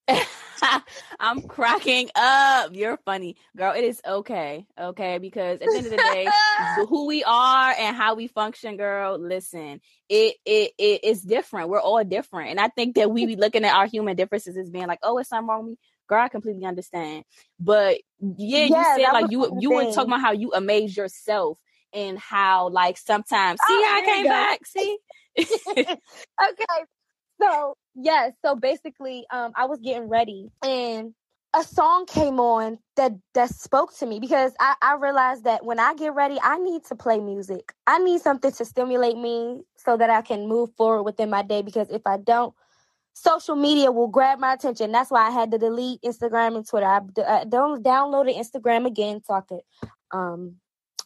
I'm cracking up. You're funny, girl. It is okay, okay, because at the end of the day, who we are and how we function, girl. Listen, it it it is different. We're all different, and I think that we be looking at our human differences as being like, oh, it's something wrong with me girl, I completely understand. But yeah, yeah you said like you you were talking about how you amaze yourself and how like sometimes see oh, how I came back. See? okay. So yes, so basically, um, I was getting ready and a song came on that that spoke to me because I, I realized that when I get ready, I need to play music. I need something to stimulate me so that I can move forward within my day. Because if I don't, social media will grab my attention. That's why I had to delete Instagram and Twitter. I, I don't downloaded Instagram again so I could um,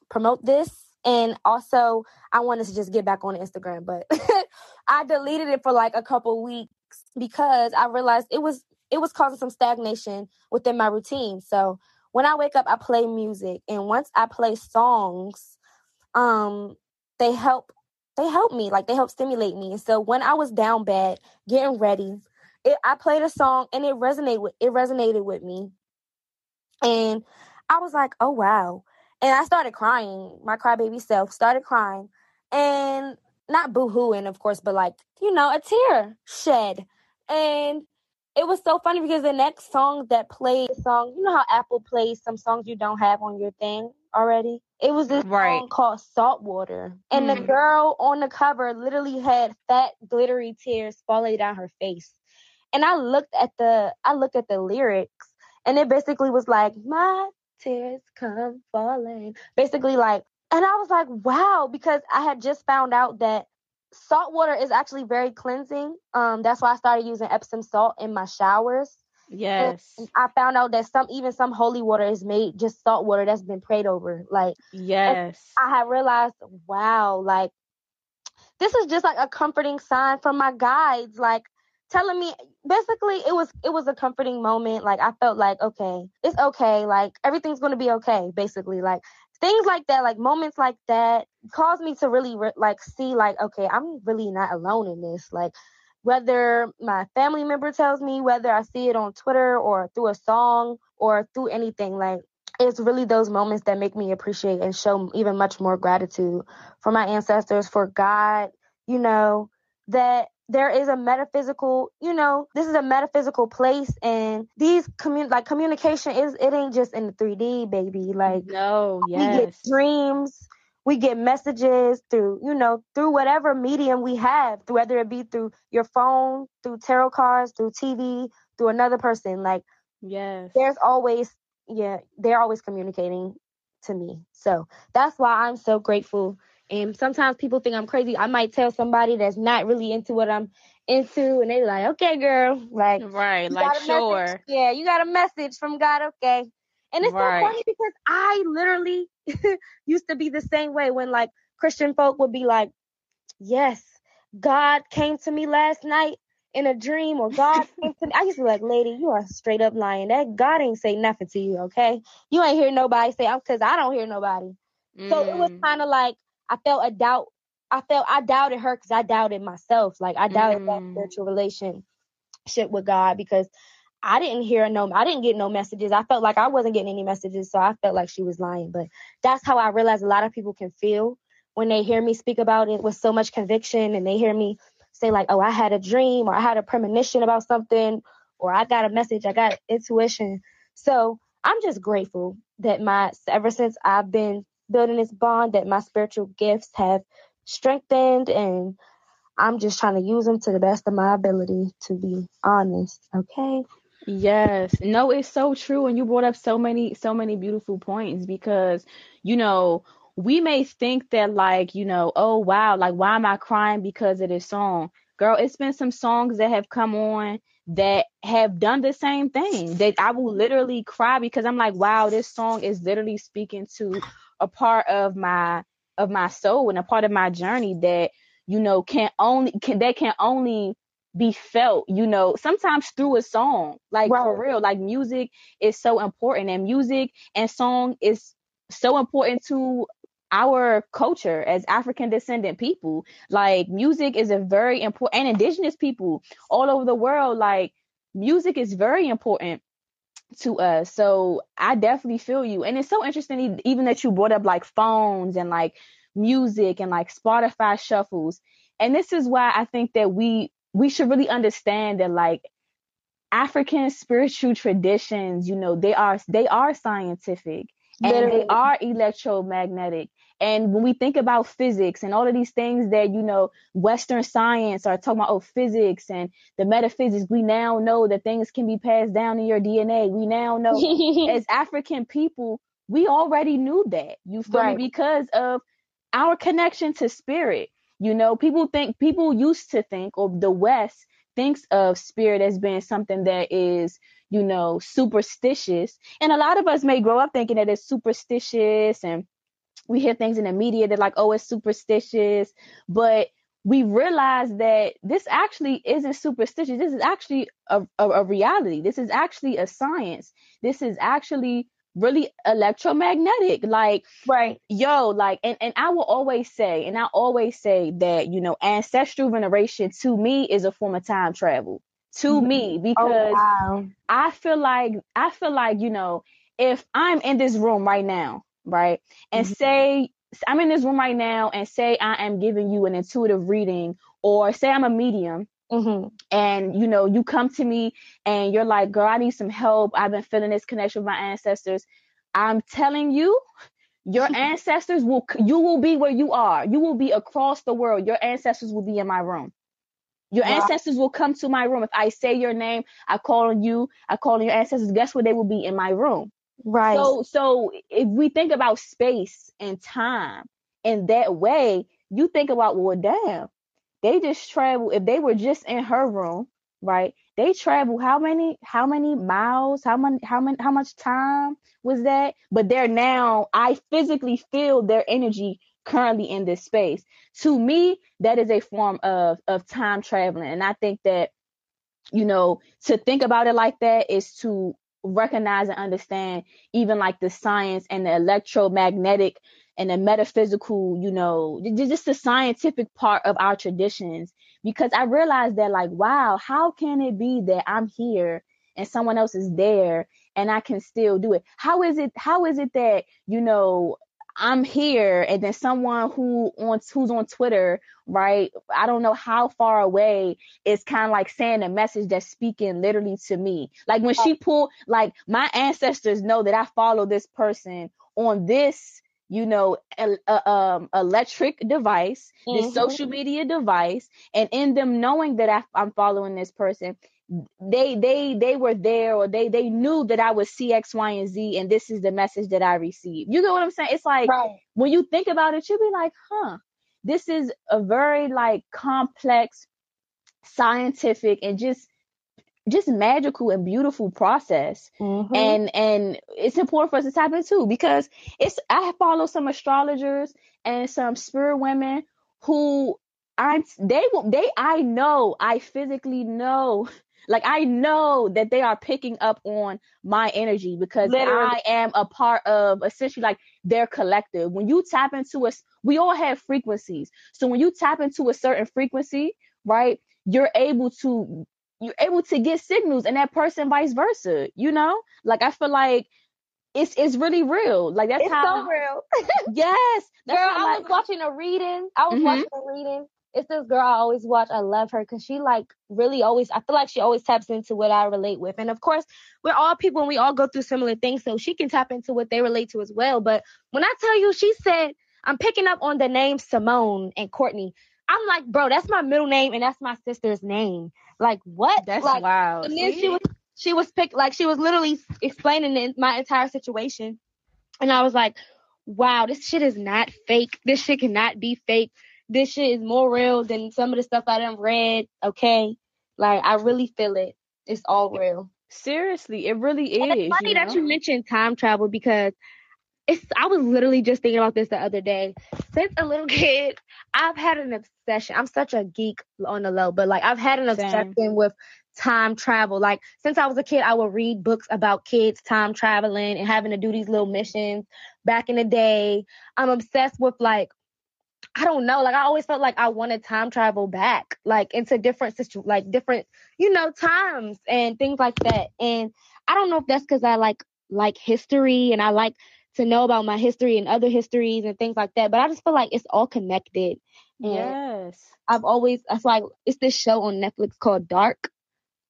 promote this. And also, I wanted to just get back on Instagram, but I deleted it for like a couple weeks because I realized it was it was causing some stagnation within my routine. So when I wake up, I play music, and once I play songs, um, they help. They help me, like they help stimulate me. And so when I was down bad, getting ready, it, I played a song, and it resonated with it resonated with me, and I was like, "Oh wow!" And I started crying. My crybaby self started crying, and not boohooing, of course, but like you know, a tear shed, and it was so funny because the next song that played song, you know how Apple plays some songs you don't have on your thing already? It was this right. song called Saltwater. And mm. the hmm. girl on the cover literally had fat glittery tears falling down her face. And I looked at the I looked at the lyrics and it basically was like, My tears come falling. Basically like and I was like, wow, because I had just found out that salt water is actually very cleansing. Um, that's why I started using Epsom salt in my showers. Yes. And I found out that some even some holy water is made just salt water that's been prayed over. Like yes. I had realized, wow, like this is just like a comforting sign from my guides, like telling me basically it was it was a comforting moment. Like I felt like, okay, it's okay, like everything's gonna be okay, basically. Like things like that, like moments like that, caused me to really re- like see like, okay, I'm really not alone in this. Like whether my family member tells me, whether I see it on Twitter or through a song or through anything, like it's really those moments that make me appreciate and show even much more gratitude for my ancestors, for God, you know, that there is a metaphysical, you know, this is a metaphysical place and these commun like communication is it ain't just in the 3D, baby. Like no, yes. we get dreams, we get messages through, you know, through whatever medium we have, whether it be through your phone, through tarot cards, through TV, through another person. Like yes. There's always yeah, they're always communicating to me. So that's why I'm so grateful and sometimes people think I'm crazy. I might tell somebody that's not really into what I'm into, and they're like, "Okay, girl, like, right, like, sure, message. yeah, you got a message from God, okay." And it's right. so funny because I literally used to be the same way when like Christian folk would be like, "Yes, God came to me last night in a dream, or God came to me." I used to be like, "Lady, you are straight up lying. That God ain't say nothing to you, okay? You ain't hear nobody say, because I don't hear nobody." Mm. So it was mm. kind of like I felt a doubt. I felt I doubted her because I doubted myself. Like I doubted mm. that spiritual relationship with God because I didn't hear no, I didn't get no messages. I felt like I wasn't getting any messages, so I felt like she was lying. But that's how I realized a lot of people can feel when they hear me speak about it with so much conviction, and they hear me say like, "Oh, I had a dream," or "I had a premonition about something," or "I got a message," "I got intuition." So I'm just grateful that my ever since I've been building this bond that my spiritual gifts have strengthened and I'm just trying to use them to the best of my ability to be honest. Okay. Yes. No, it's so true. And you brought up so many, so many beautiful points because, you know, we may think that like, you know, oh wow, like why am I crying because of this song? Girl, it's been some songs that have come on that have done the same thing. That I will literally cry because I'm like, wow, this song is literally speaking to a part of my of my soul and a part of my journey that you know can only can that can only be felt you know sometimes through a song like right. for real like music is so important and music and song is so important to our culture as African descendant people. Like music is a very important and indigenous people all over the world, like music is very important to us. So I definitely feel you. And it's so interesting even that you brought up like phones and like music and like Spotify shuffles. And this is why I think that we we should really understand that like African spiritual traditions, you know, they are they are scientific and they are electromagnetic. And when we think about physics and all of these things that, you know, Western science are talking about, oh, physics and the metaphysics, we now know that things can be passed down in your DNA. We now know as African people, we already knew that. You feel right. me? Because of our connection to spirit. You know, people think, people used to think, or the West thinks of spirit as being something that is, you know, superstitious. And a lot of us may grow up thinking that it's superstitious and we hear things in the media that like, oh, it's superstitious, but we realize that this actually isn't superstitious. This is actually a, a, a reality. This is actually a science. This is actually really electromagnetic. Like, right. Yo, like, and, and I will always say, and I always say that, you know, ancestral veneration to me is a form of time travel to mm-hmm. me oh, because oh, wow. I feel like, I feel like, you know, if I'm in this room right now right? And mm-hmm. say I'm in this room right now and say I am giving you an intuitive reading or say I'm a medium mm-hmm. and you know you come to me and you're like girl I need some help I've been feeling this connection with my ancestors I'm telling you your ancestors will you will be where you are you will be across the world your ancestors will be in my room your wow. ancestors will come to my room if I say your name I call on you I call on your ancestors guess where they will be in my room Right. So so if we think about space and time in that way, you think about well damn, they just travel if they were just in her room, right? They travel how many how many miles, how many how many how much time was that? But they're now I physically feel their energy currently in this space. To me, that is a form of of time traveling. And I think that you know, to think about it like that is to recognize and understand even like the science and the electromagnetic and the metaphysical, you know, just the scientific part of our traditions. Because I realized that, like, wow, how can it be that I'm here and someone else is there and I can still do it? How is it? How is it that you know I'm here and then someone who on who's on Twitter, right? I don't know how far away is kind of like saying a message that's speaking literally to me. Like when she pulled like my ancestors know that I follow this person on this you know, a, um, electric device, mm-hmm. this social media device, and in them knowing that I, I'm following this person, they they they were there or they they knew that I was C X Y and Z and this is the message that I received. You get what I'm saying? It's like right. when you think about it, you'll be like, huh, this is a very like complex, scientific and just just magical and beautiful process. Mm-hmm. And and it's important for us to tap into because it's I follow some astrologers and some spirit women who I'm they will they I know I physically know like I know that they are picking up on my energy because Literally. I am a part of essentially like their collective. When you tap into us, we all have frequencies. So when you tap into a certain frequency, right, you're able to you're able to get signals and that person vice versa, you know? Like I feel like it's it's really real. Like that's it's how so real. yes. Girl, how, I was watching a reading. I was mm-hmm. watching a reading it's this girl I always watch. I love her because she like really always. I feel like she always taps into what I relate with, and of course, we're all people and we all go through similar things, so she can tap into what they relate to as well. But when I tell you, she said I'm picking up on the name Simone and Courtney. I'm like, bro, that's my middle name and that's my sister's name. Like, what? That's like, wild. And then she was she was picked like she was literally explaining my entire situation, and I was like, wow, this shit is not fake. This shit cannot be fake this shit is more real than some of the stuff I done read. Okay, like I really feel it. It's all real. Seriously, it really is. And it's funny you know? that you mentioned time travel because it's. I was literally just thinking about this the other day. Since a little kid, I've had an obsession. I'm such a geek on the low, but like I've had an obsession Same. with time travel. Like since I was a kid, I would read books about kids time traveling and having to do these little missions. Back in the day, I'm obsessed with like I don't know. Like I always felt like I wanted time travel back, like into different situ, like different, you know, times and things like that. And I don't know if that's because I like like history and I like to know about my history and other histories and things like that. But I just feel like it's all connected. And yes. I've always, that's like, it's this show on Netflix called Dark.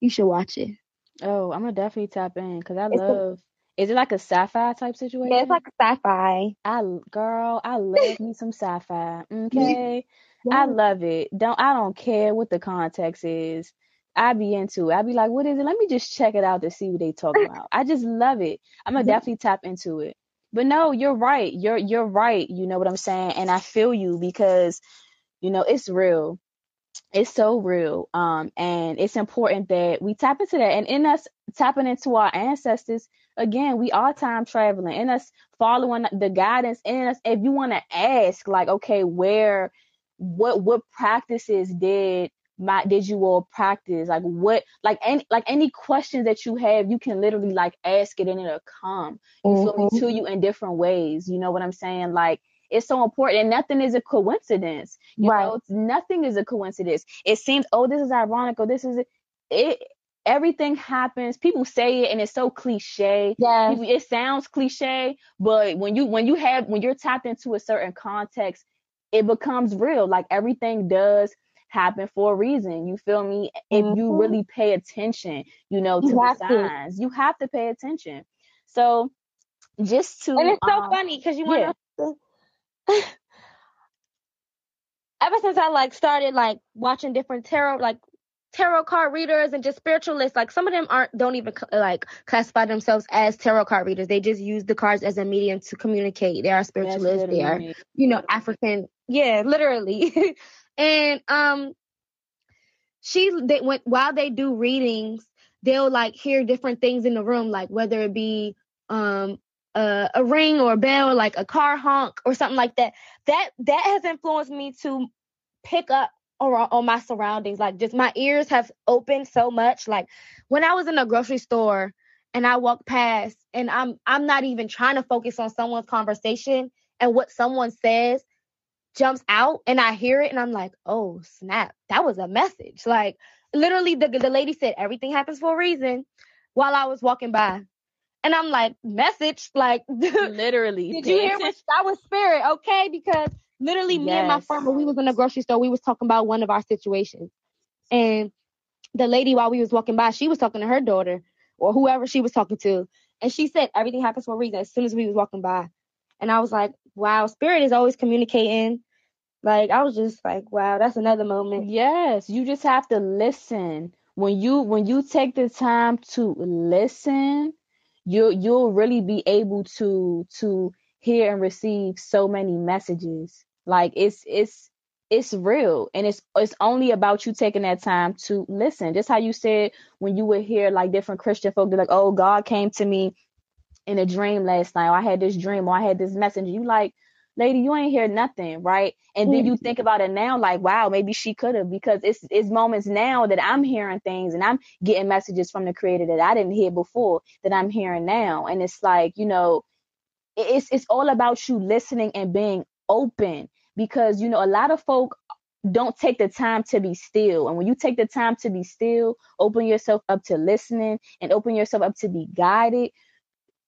You should watch it. Oh, I'm gonna definitely tap in because I love. Is it like a sci-fi type situation? Yeah, it's like sci-fi. I girl, I love me some sci-fi. Okay, yeah. I love it. Don't I don't care what the context is. I be into it. I be like, what is it? Let me just check it out to see what they talk about. I just love it. I'm gonna definitely tap into it. But no, you're right. You're you're right. You know what I'm saying? And I feel you because, you know, it's real it's so real um and it's important that we tap into that and in us tapping into our ancestors again we are time traveling and us following the guidance in us if you want to ask like okay where what what practices did my did you all practice like what like any like any questions that you have you can literally like ask it and it'll come you mm-hmm. feel me mm-hmm. to you in different ways you know what i'm saying like it's so important and nothing is a coincidence you right. know nothing is a coincidence it seems oh this is ironic or this is it, it everything happens. People say it and it's so cliche. Yeah it sounds cliche but when you when you have when you're tapped into a certain context it becomes real. Like everything does happen for a reason. You feel me? If mm-hmm. you really pay attention you know to the signs to. you have to pay attention. So just to and it's so um, funny because you want to yeah. ever since I like started like watching different tarot like tarot card readers and just spiritualists like some of them aren't don't even like classify themselves as tarot card readers. They just use the cards as a medium to communicate. They are spiritualists they are you know african yeah literally. And um she they went while they do readings they'll like hear different things in the room like whether it be um a, a ring or a bell, like a car honk or something like that. That that has influenced me to pick up on, on my surroundings. Like just my ears have opened so much. Like when I was in a grocery store and I walk past and I'm I'm not even trying to focus on someone's conversation and what someone says jumps out and I hear it and I'm like, oh snap, that was a message. Like literally the the lady said everything happens for a reason while I was walking by. And I'm like, message, like literally. did you hear what that was spirit? Okay, because literally yes. me and my friend, when we was in the grocery store, we was talking about one of our situations. And the lady while we was walking by, she was talking to her daughter or whoever she was talking to. And she said everything happens for a reason as soon as we was walking by. And I was like, wow, spirit is always communicating. Like I was just like, wow, that's another moment. Yes, you just have to listen. When you when you take the time to listen, you you'll really be able to to hear and receive so many messages like it's it's it's real and it's it's only about you taking that time to listen just how you said when you would hear like different christian folk they're like oh god came to me in a dream last night or i had this dream or i had this message you like lady, you ain't hear nothing, right? And then you mm-hmm. think about it now, like, wow, maybe she could have, because it's it's moments now that I'm hearing things and I'm getting messages from the creator that I didn't hear before that I'm hearing now. And it's like, you know, it's it's all about you listening and being open because you know a lot of folk don't take the time to be still. And when you take the time to be still, open yourself up to listening and open yourself up to be guided,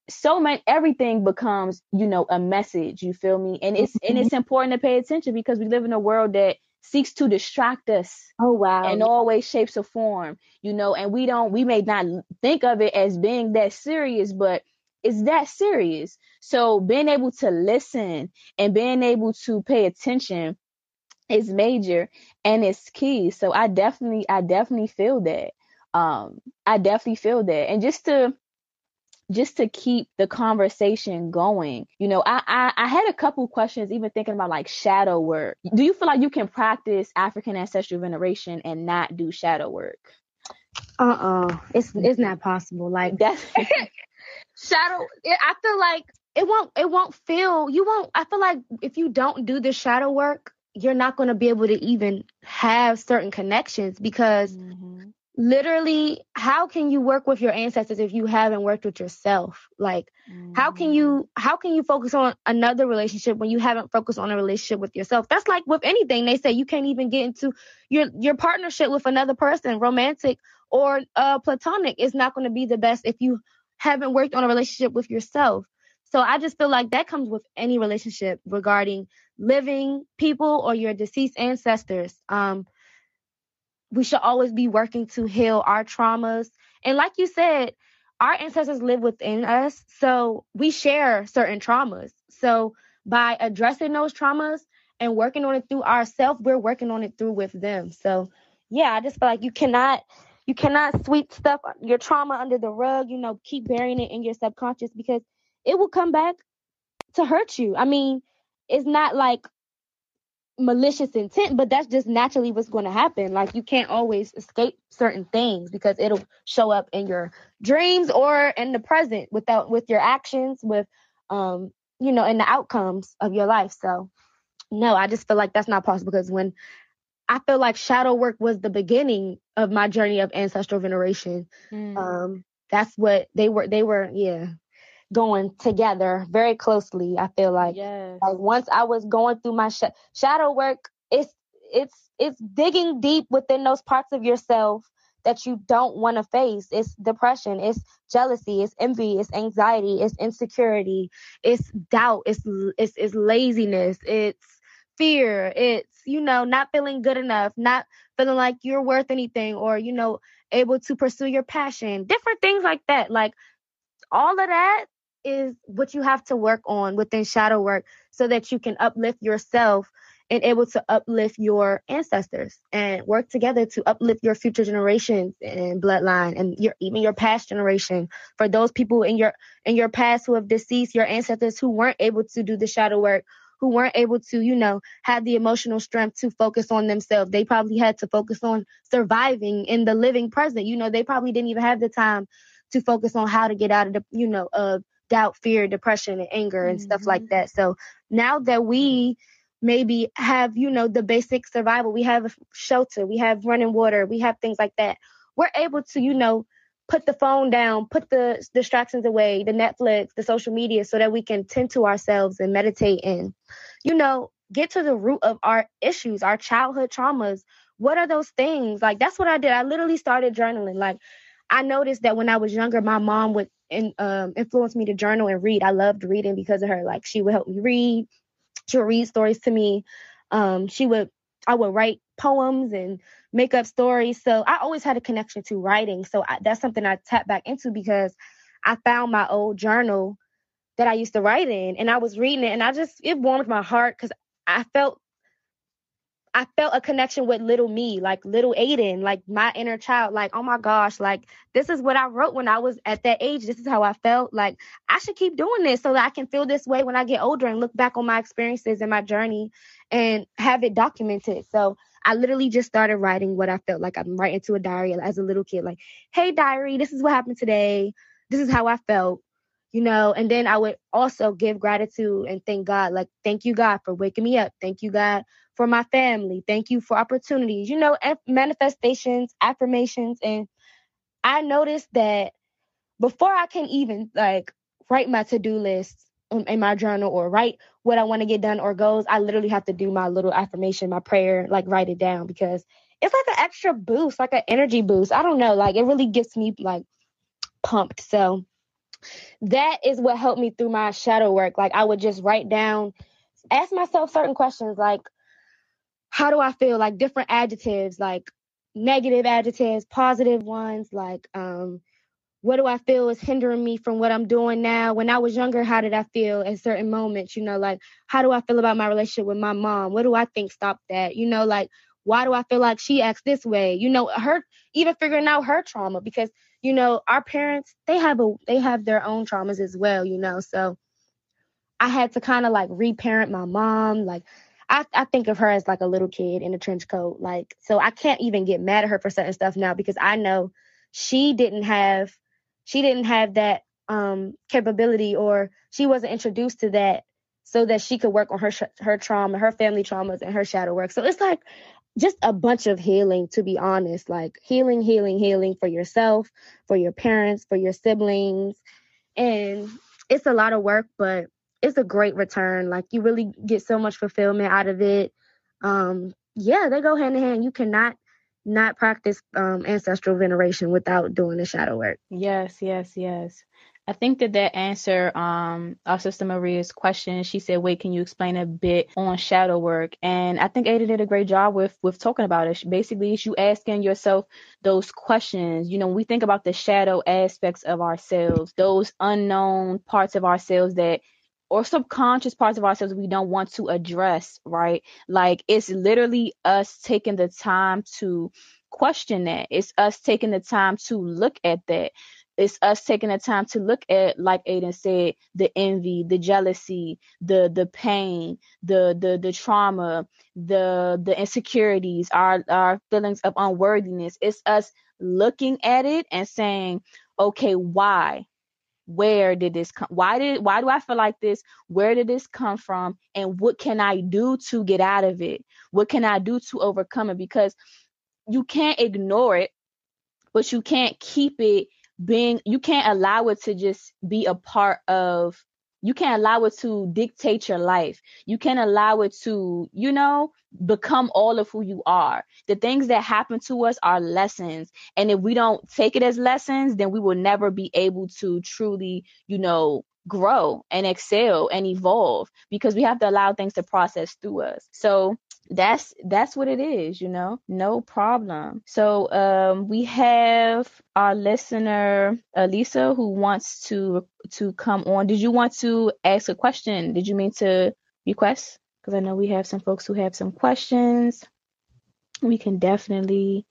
so much everything becomes you know a message you feel me and it's and it's mm-hmm. important to pay attention because we live in a world that seeks to distract us oh wow in all ways shapes or form you know and we don't we may not think of it as being that serious but it's that serious so being able to listen and being able to pay attention is major and it's key so i definitely i definitely feel that um i definitely feel that and just to just to keep the conversation going. You know, I, I, I had a couple questions, even thinking about like shadow work. Do you feel like you can practice African ancestral veneration and not do shadow work? Uh uh-uh. uh it's it's not possible. Like that's shadow. It, I feel like it won't it won't feel you won't. I feel like if you don't do the shadow work, you're not going to be able to even have certain connections because. Mm-hmm literally how can you work with your ancestors if you haven't worked with yourself like mm. how can you mm. how can you focus on another relationship when you haven't focused on a relationship with yourself that's like with anything they say you can't even get into your your partnership with another person romantic or uh platonic is not going to be the best if you haven't worked on a relationship with yourself so i just feel like that comes with any relationship regarding living people or your deceased ancestors um we should always be working to heal our traumas And like you said, our ancestors live within us, so we share certain traumas. So by addressing those traumas and working on it through ourselves, we're working on it through with them. So yeah, I just feel like you cannot you cannot sweep stuff your trauma under the rug, you know, keep burying it in your subconscious because it will come back to hurt you. I mean, it's not like malicious intent, but that's just naturally what's going to happen. Like you can't always escape certain things because it'll show up in your dreams or in the present without with your actions, with um, you know, in the outcomes of your life. So no, I just feel like that's not possible because when I feel like shadow work was the beginning of my journey of ancestral veneration. Mm. Um, that's what they were. They were, yeah, going together very closely. I feel like, yes. like once I was going through my sh- shadow work, it's it's it's digging deep within those parts of yourself that you don't want to face. It's depression, it's jealousy, it's envy, it's anxiety, it's insecurity, it's doubt, it's it's, it's laziness, it's fear, it's you know not feeling good enough, not feeling like you're worth anything, or you know able to pursue your passion, different things like that. Like all of that is what you have to work on within shadow work so that you can uplift yourself and able to uplift your ancestors and work together to uplift your future generations and bloodline and your even your past generation. For those people in your in your past who have deceased your ancestors who weren't able to do the shadow work who weren't able to you know have the emotional strength to focus on themselves they probably had to focus on surviving in the living present you know they probably didn't even have the time to focus on how to get out of the you know of doubt, fear, depression, and anger and mm-hmm. stuff like mm-hmm. that. So now that we maybe have, you know, the basic survival, we have shelter, we have running water, we have things like that, we're able to, you know, put the phone down, put the distractions away, the Netflix, the social media, so that we can tend to ourselves and meditate and, you know, get to the root of our issues, our childhood traumas. What are those things? Like, that's what I did. I literally started journaling. Like, I noticed that when I was younger, my mom would in, um, influence me to journal and read. I loved reading because of her. Like she would help me read. She would read stories to me. Um, she would I would write poems and make up stories. So I always had a connection to writing. So I, that's something I tapped back into because I found my old journal that I used to write in, and I was reading it, and I just it warmed my heart because I felt I felt a connection with little me, like little Aiden, like my inner child. Like, oh my gosh, like this is what I wrote when I was at that age. This is how I felt. Like, I should keep doing this so that I can feel this way when I get older and look back on my experiences and my journey and have it documented. So I literally just started writing what I felt like I'm writing to a diary as a little kid. Like, hey, diary, this is what happened today. This is how I felt you know and then i would also give gratitude and thank god like thank you god for waking me up thank you god for my family. Thank you for opportunities, you know, manifestations, affirmations. And I noticed that before I can even like write my to do list in my journal or write what I want to get done or goals, I literally have to do my little affirmation, my prayer, like write it down because it's like an extra boost, like an energy boost. I don't know, like it really gets me like pumped. So that is what helped me through my shadow work. Like I would just write down, ask myself certain questions like, how do I feel? Like different adjectives, like negative adjectives, positive ones, like um what do I feel is hindering me from what I'm doing now? When I was younger, how did I feel at certain moments? You know, like how do I feel about my relationship with my mom? What do I think stopped that? You know, like why do I feel like she acts this way? You know, her even figuring out her trauma because you know our parents they have a they have their own traumas as well. You know, so I had to kind of like reparent my mom, like I, I think of her as like a little kid in a trench coat. Like, so I can't even get mad at her for certain stuff now because I know she didn't have, she didn't have that um capability or she wasn't introduced to that so that she could work on her her trauma, her family traumas and her shadow work. So it's like just a bunch of healing to be honest, like healing, healing, healing for yourself, for your parents, for your siblings. And it's a lot of work, but it's a great return. Like you really get so much fulfillment out of it. Um, yeah, they go hand in hand. You cannot not practice um, ancestral veneration without doing the shadow work. Yes, yes, yes. I think that that answer um our sister Maria's question. She said, "Wait, can you explain a bit on shadow work?" And I think Ada did a great job with with talking about it. Basically, it's you asking yourself those questions. You know, we think about the shadow aspects of ourselves, those unknown parts of ourselves that or subconscious parts of ourselves we don't want to address, right? Like it's literally us taking the time to question that. It's us taking the time to look at that it's us taking the time to look at, like Aiden said, the envy, the jealousy, the the pain, the the the trauma, the the insecurities, our our feelings of unworthiness. It's us looking at it and saying, okay, why? Where did this come? Why did why do I feel like this? Where did this come from? And what can I do to get out of it? What can I do to overcome it? Because you can't ignore it, but you can't keep it being you can't allow it to just be a part of you can't allow it to dictate your life. You can't allow it to, you know, become all of who you are. The things that happen to us are lessons. And if we don't take it as lessons, then we will never be able to truly, you know, grow and excel and evolve because we have to allow things to process through us. So that's that's what it is you know? No problem. So um we have our listener elisa who wants to to come on. Did you want to ask a question? Did you mean to request? Because i know we have some folks who have some questions. We can definitely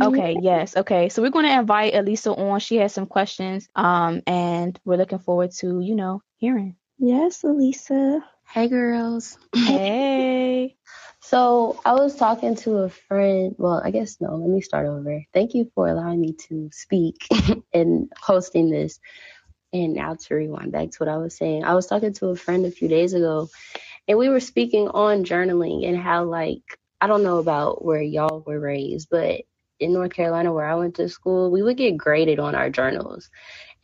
okay yes okay. So we're going to invite elisa on. She has some questions um and we're looking forward to you know hearing. Yes elisa hey girls. Hey so I was talking to a friend. Well, I guess no, let me start over. Thank you for allowing me to speak and hosting this. And now to rewind back to what I was saying. I was talking to a friend a few days ago and we were speaking on journaling and how like I don't know about where y'all were raised, but in North Carolina where I went to school, we would get graded on our journals.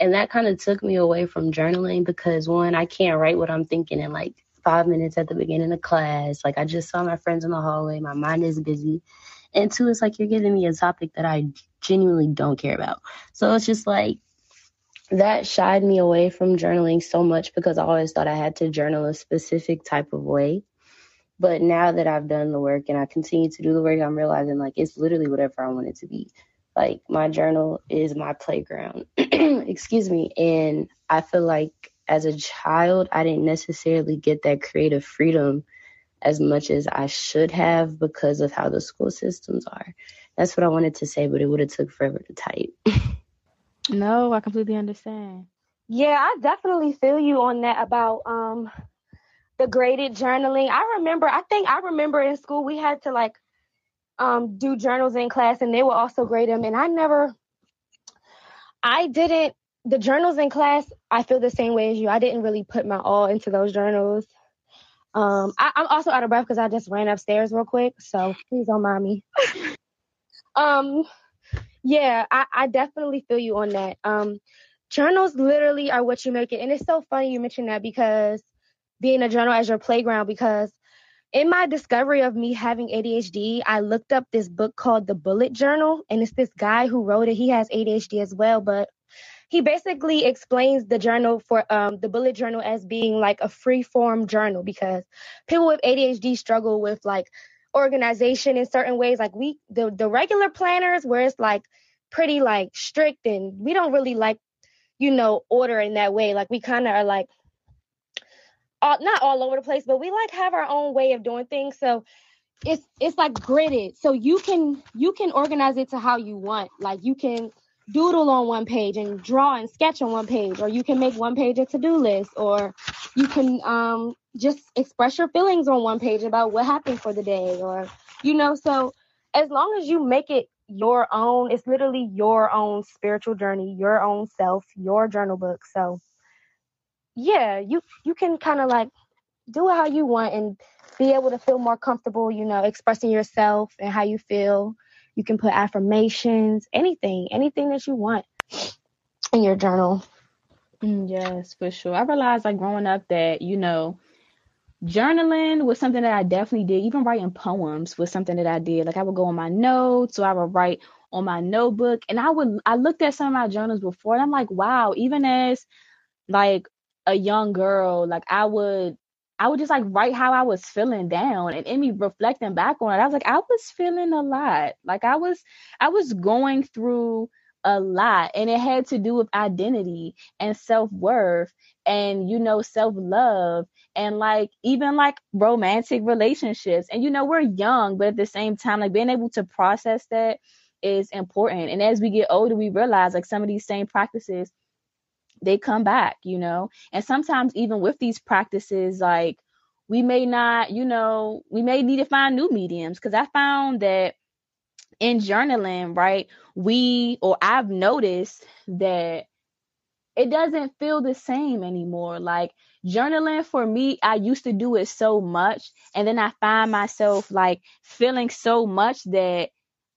And that kind of took me away from journaling because one, I can't write what I'm thinking and, like five minutes at the beginning of class. Like I just saw my friends in the hallway. My mind is busy. And two, it's like you're giving me a topic that I genuinely don't care about. So it's just like that shied me away from journaling so much because I always thought I had to journal a specific type of way. But now that I've done the work and I continue to do the work, I'm realizing like it's literally whatever I want it to be. Like my journal is my playground. Excuse me. And I feel like as a child, I didn't necessarily get that creative freedom as much as I should have because of how the school systems are. That's what I wanted to say, but it would have took forever to type. no, I completely understand. Yeah, I definitely feel you on that about um the graded journaling. I remember, I think I remember in school we had to like um do journals in class and they would also grade them and I never I didn't the journals in class, I feel the same way as you. I didn't really put my all into those journals. Um, I, am also out of breath because I just ran upstairs real quick, so please don't mind me. um, yeah, I, I definitely feel you on that. Um, journals literally are what you make it, and it's so funny you mentioned that because being a journal as your playground because in my discovery of me having ADHD, I looked up this book called The Bullet Journal, and it's this guy who wrote it. He has ADHD as well, but he basically explains the journal for um, the bullet journal as being like a free form journal because people with ADHD struggle with like organization in certain ways. Like we, the, the regular planners where it's like pretty like strict and we don't really like, you know, order in that way. Like we kind of are like, all, not all over the place, but we like have our own way of doing things. So it's it's like gridded so you can you can organize it to how you want like you can doodle on one page and draw and sketch on one page, or you can make one page a to do list, or you can um, just express your feelings on one page about what happened for the day, or you know. So as long as you make it your own, it's literally your own spiritual journey, your own self, your journal book. So yeah, you you can kind of like do it how you want and be able to feel more comfortable, you know, expressing yourself and how you feel you can put affirmations, anything, anything that you want in your journal. Mm, yes, for sure. I realized like growing up that, you know, journaling was something that I definitely did. Even writing poems was something that I did. Like I would go on my notes, so I would write on my notebook. And I would I looked at some of my journals before and I'm like, wow, even as like a young girl, like I would I would just like write how I was feeling down and in me reflecting back on it, I was like, I was feeling a lot. Like I was I was going through a lot and it had to do with identity and self-worth and you know self-love and like even like romantic relationships. And you know we're young but at the same time like being able to process that is important. And as we get older we realize like some of these same practices they come back you know and sometimes even with these practices like we may not you know we may need to find new mediums because i found that in journaling, right, we or I've noticed that it doesn't feel the same anymore. Like journaling for me, I used to do it so much, and then I find myself like feeling so much that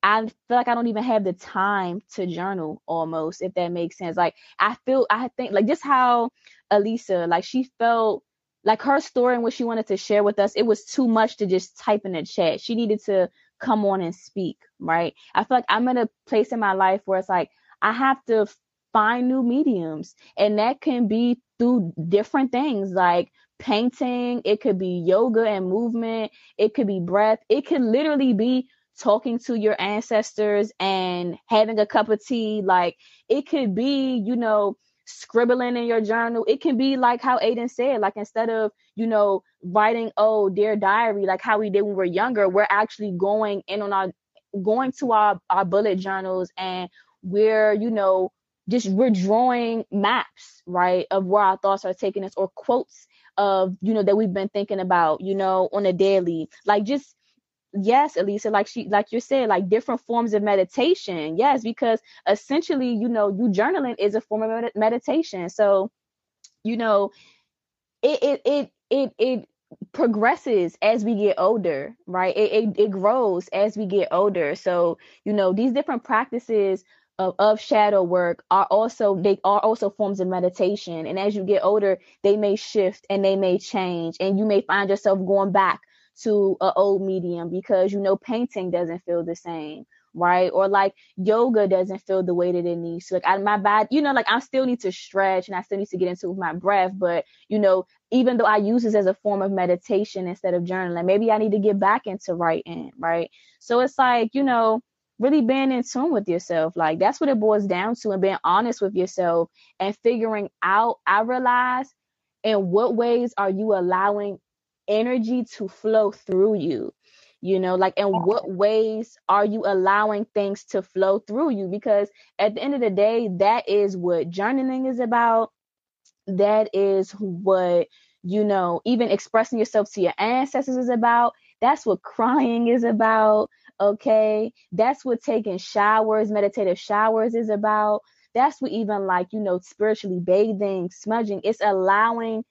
I feel like I don't even have the time to journal almost, if that makes sense. Like I feel I think like just how Elisa, like she felt like her story and what she wanted to share with us, it was too much to just type in the chat. She needed to come on and speak, right? I feel like I'm in a place in my life where it's like I have to find new mediums, and that can be through different things like painting, it could be yoga and movement, it could be breath, it could literally be talking to your ancestors and having a cup of tea. Like it could be, you know, scribbling in your journal. It can be like how Aiden said, like instead of, you know, writing, oh, dear diary, like how we did when we were younger, we're actually going in on our going to our, our bullet journals and we're, you know, just we're drawing maps, right, of where our thoughts are taking us or quotes of, you know, that we've been thinking about, you know, on a daily. Like just yes elisa like she like you said like different forms of meditation. Yes because essentially you know you journaling is a form of med- meditation. So you know it it it it, it progresses as we get older right? It, it it grows as we get older. So you know these different practices of, of shadow work are also they are also forms of meditation. And as you get older they may shift and they may change. And you may find yourself going back to an old medium because you know painting doesn't feel the same right? Or like yoga doesn't feel the way that it needs to. Like I, my body you know like i still need to stretch and i still need to get into my breath but you know even though i use this as a form of meditation instead of journaling maybe i need to get back into writing right? So it's like you know really being in tune with yourself. Like that's what it boils down to and being honest with yourself and figuring out i realize in what ways are you allowing energy to flow through you you know like in what ways are you allowing things to flow through you? Because at the end of the day that is what journaling is about. That is what you know even expressing yourself to your ancestors is about. That's what crying is about okay? That's what taking showers meditative showers is about. That's what even like you know spiritually bathing smudging it's allowing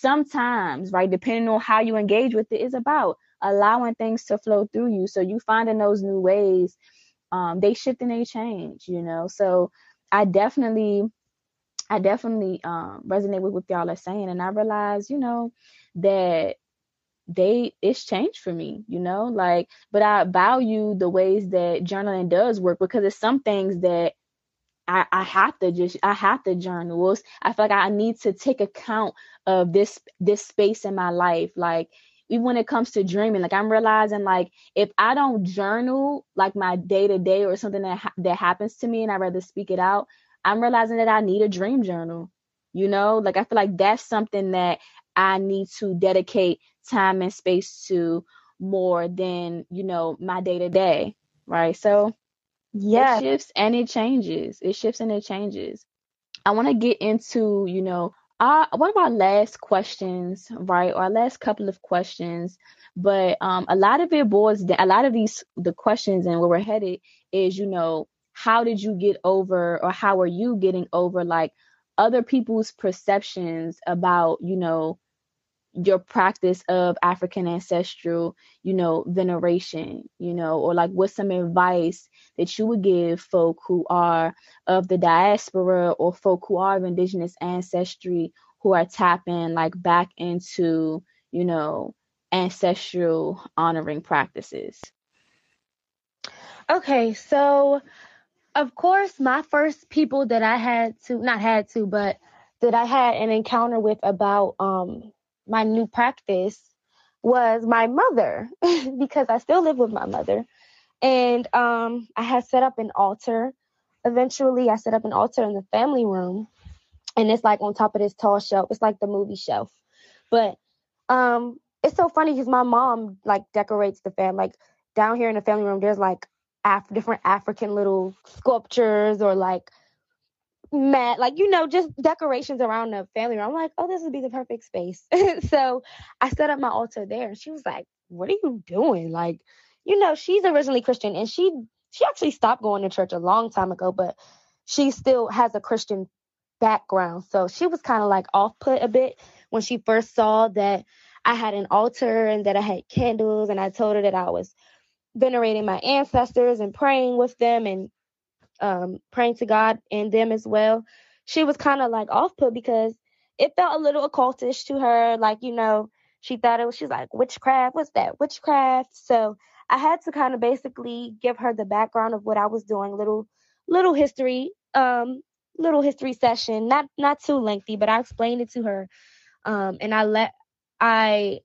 sometimes, right, depending on how you engage with it, is about allowing things to flow through you. So you finding those new ways, um, they shift and they change, you know. So I definitely, I definitely um, resonate with what y'all are saying, and I realize, you know, that they it's changed for me you know like but i value the ways that journaling does work because it's some things that I, I have to just I have to journal. I feel like I need to take account of this this space in my life. Like even when it comes to dreaming, like I'm realizing like if I don't journal like my day to day or something that ha- that happens to me and I rather speak it out, I'm realizing that I need a dream journal. You know, like I feel like that's something that I need to dedicate time and space to more than you know my day to day. Right. So yeah. It shifts and it changes. It shifts and it changes. I want to get into, you know, our, one of our last questions, right? Or our last couple of questions. But um, a lot of it boils down, a lot of these, the questions and where we're headed is, you know, how did you get over or how are you getting over like other people's perceptions about, you know, your practice of African ancestral, you know, veneration, you know, or like what's some advice that you would give folk who are of the diaspora or folk who are of indigenous ancestry who are tapping like back into, you know, ancestral honoring practices? Okay, so of course, my first people that I had to, not had to, but that I had an encounter with about um, my new practice was my mother, because I still live with my mother. And um, I had set up an altar. Eventually, I set up an altar in the family room, and it's like on top of this tall shelf. It's like the movie shelf. But um, it's so funny because my mom like decorates the fam. Like down here in the family room, there's like Af- different African little sculptures or like mat, like you know, just decorations around the family room. I'm like, oh, this would be the perfect space. so I set up my altar there, and she was like, "What are you doing?" Like, you know, she's originally Christian, and she she actually stopped going to church a long time ago, but she still has a Christian background. So she was kind of like off put a bit when she first saw that I had an altar and that I had candles, and I told her that I was venerating my ancestors and praying with them and um, praying to God and them as well. She was kind of like off put because it felt a little occultish to her. Like, you know, she thought it was, she's like, witchcraft, what's that? Witchcraft. So I had to kind of basically give her the background of what I was doing, little, little history, um, little history session, not, not too lengthy, but I explained it to her. Um, and I let, I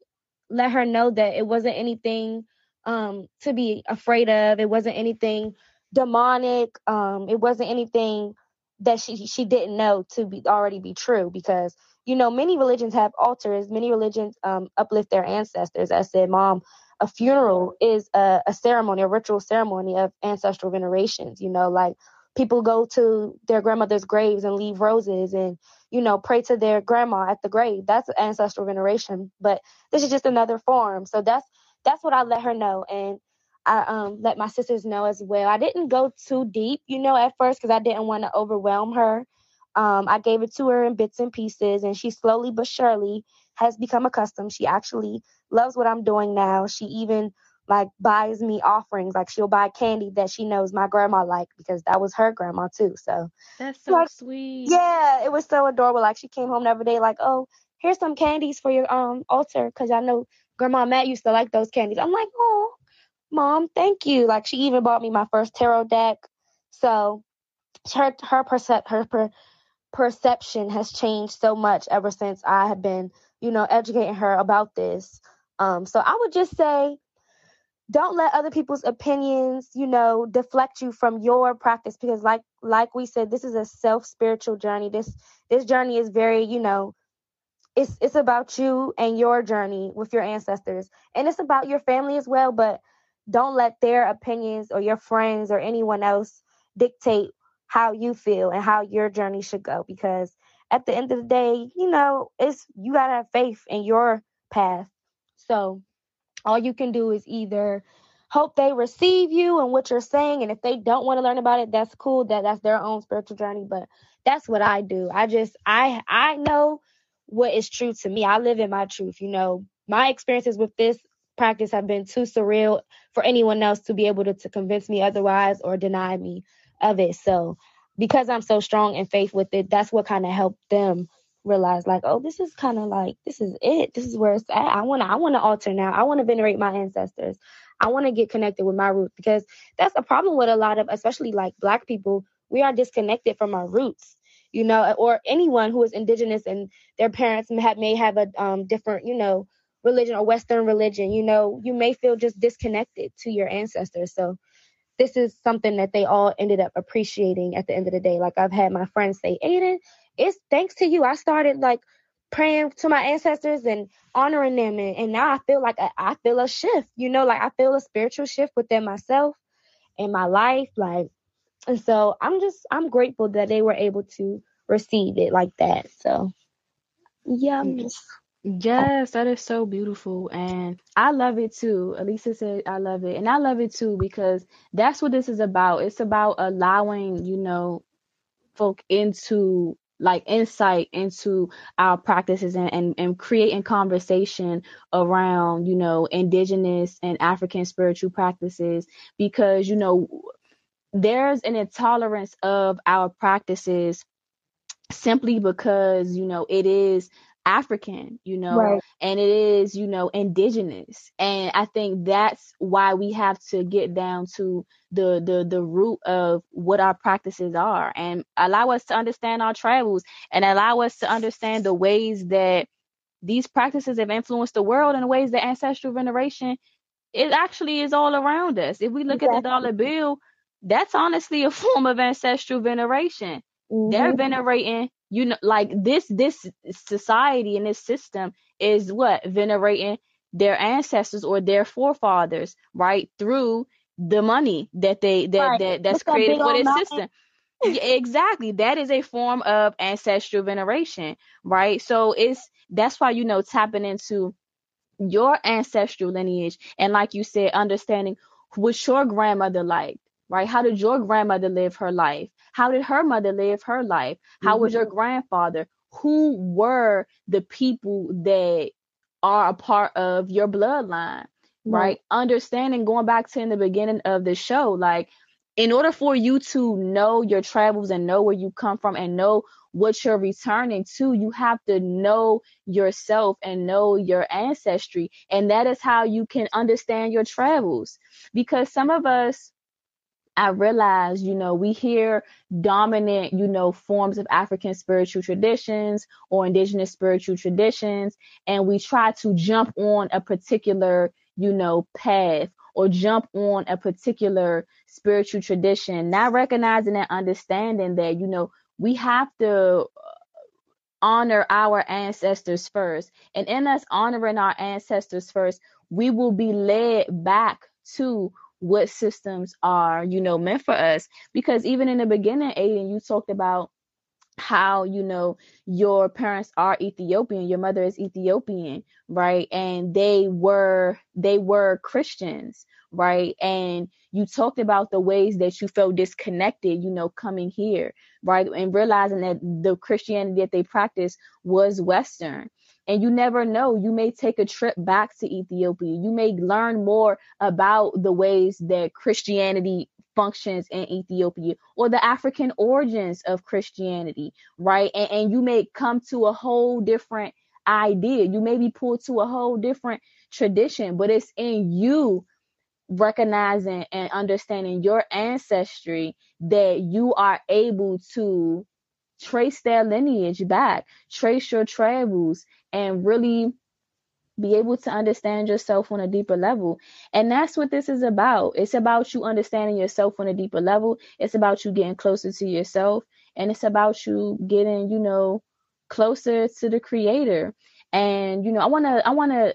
let her know that it wasn't anything um, to be afraid of. It wasn't anything demonic. Um, it wasn't anything that she she didn't know to be already be true because you know many religions have altars. Many religions um, uplift their ancestors. I said, Mom, a funeral is a, a ceremony, a ritual ceremony of ancestral venerations. You know, like people go to their grandmother's graves and leave roses and you know pray to their grandma at the grave that's ancestral veneration but this is just another form so that's that's what i let her know and i um let my sisters know as well i didn't go too deep you know at first because i didn't want to overwhelm her um i gave it to her in bits and pieces and she slowly but surely has become accustomed she actually loves what i'm doing now she even like buys me offerings. Like she'll buy candy that she knows my grandma liked because that was her grandma too. So that's so like, sweet. Yeah, it was so adorable. Like she came home every day, like, oh, here's some candies for your um altar because I know Grandma Matt used to like those candies. I'm like, oh, mom, thank you. Like she even bought me my first tarot deck. So her her percep her per, perception has changed so much ever since I have been, you know, educating her about this. Um, so I would just say don't let other people's opinions you know deflect you from your practice because like like we said this is a self spiritual journey this this journey is very you know it's it's about you and your journey with your ancestors and it's about your family as well but don't let their opinions or your friends or anyone else dictate how you feel and how your journey should go because at the end of the day you know it's you got to have faith in your path. So all you can do is either hope they receive you and what you're saying and if they don't want to learn about it that's cool that that's their own spiritual journey but that's what i do. I just i i know what is true to me. I live in my truth you know. My experiences with this practice have been too surreal for anyone else to be able to, to convince me otherwise or deny me of it so because i'm so strong in faith with it that's what kind of helped them realize like, oh, this is kind of like this is it. This is where it's at. I want to I want to alter now. I want to venerate my ancestors. I want to get connected with my roots because that's a problem with a lot of especially like black people. We are disconnected from our roots. You know, or anyone who is indigenous and their parents may have, may have a um, different, you know, religion or Western religion. You know, you may feel just disconnected to your ancestors. So this is something that they all ended up appreciating at the end of the day. Like I've had my friends say, Aiden, it's thanks to you. I started like praying to my ancestors and honoring them and, and now I feel like I, I feel a shift, you know, like I feel a spiritual shift within myself and my life. Like and so I'm just I'm grateful that they were able to receive it like that. So yeah, I'm mm. just Yes, that is so beautiful. And I love it too. Elisa said, I love it. And I love it too because that's what this is about. It's about allowing, you know, folk into like insight into our practices and, and, and creating conversation around, you know, indigenous and African spiritual practices because, you know, there's an intolerance of our practices simply because, you know, it is African, you know, Right. and it is, you know, indigenous. And I think that's why we have to get down to the the the root of what our practices are and allow us to understand our travels and allow us to understand the ways that these practices have influenced the world in the ways that ancestral veneration it actually is all around us. If we look at the dollar bill, that's honestly a form of ancestral veneration they're Mhm. venerating you know like this this society and this system is what? Venerating their ancestors or their forefathers right through the money that they that Right. that that's created for this system. Yeah, exactly. That is a form of ancestral veneration right? So it's that's why you know tapping into your ancestral lineage and like you said understanding what's your grandmother like right? How did your grandmother live her life? How did her mother live her life? How was mm-hmm. your grandfather? Who were the people that are a part of your bloodline right? Understanding going back to in the beginning of the show like in order for you to know your travels and know where you come from and know what you're returning to you have to know yourself and know your ancestry. And that is how you can understand your travels. Because some of us I realize, you know, we hear dominant, you know, forms of African spiritual traditions or indigenous spiritual traditions, and we try to jump on a particular, you know, path or jump on a particular spiritual tradition, not recognizing and understanding that, you know, we have to uh, honor our ancestors first. And in us honoring our ancestors first, we will be led back to what systems are, you know, meant for us. Because even in the beginning, Aiden, you talked about how you know your parents are Ethiopian, your mother is Ethiopian, right? And they were they were Christians, right? And you talked about the ways that you felt disconnected, you know, coming here, right? And realizing that the Christianity that they practiced was Western. And you never know, you may take a trip back to Ethiopia. You may learn more about the ways that Christianity functions in Ethiopia or the African origins of Christianity, right? And, and you may come to a whole different idea. You may be pulled to a whole different tradition, but it's in you recognizing and understanding your ancestry that you are able to trace their lineage back, trace your travels, and really be able to understand yourself on a deeper level. And that's what this is about. It's about you understanding yourself on a deeper level. It's about you getting closer to yourself. And it's about you getting, you know, closer to the creator. And, you know, I wanna I wanna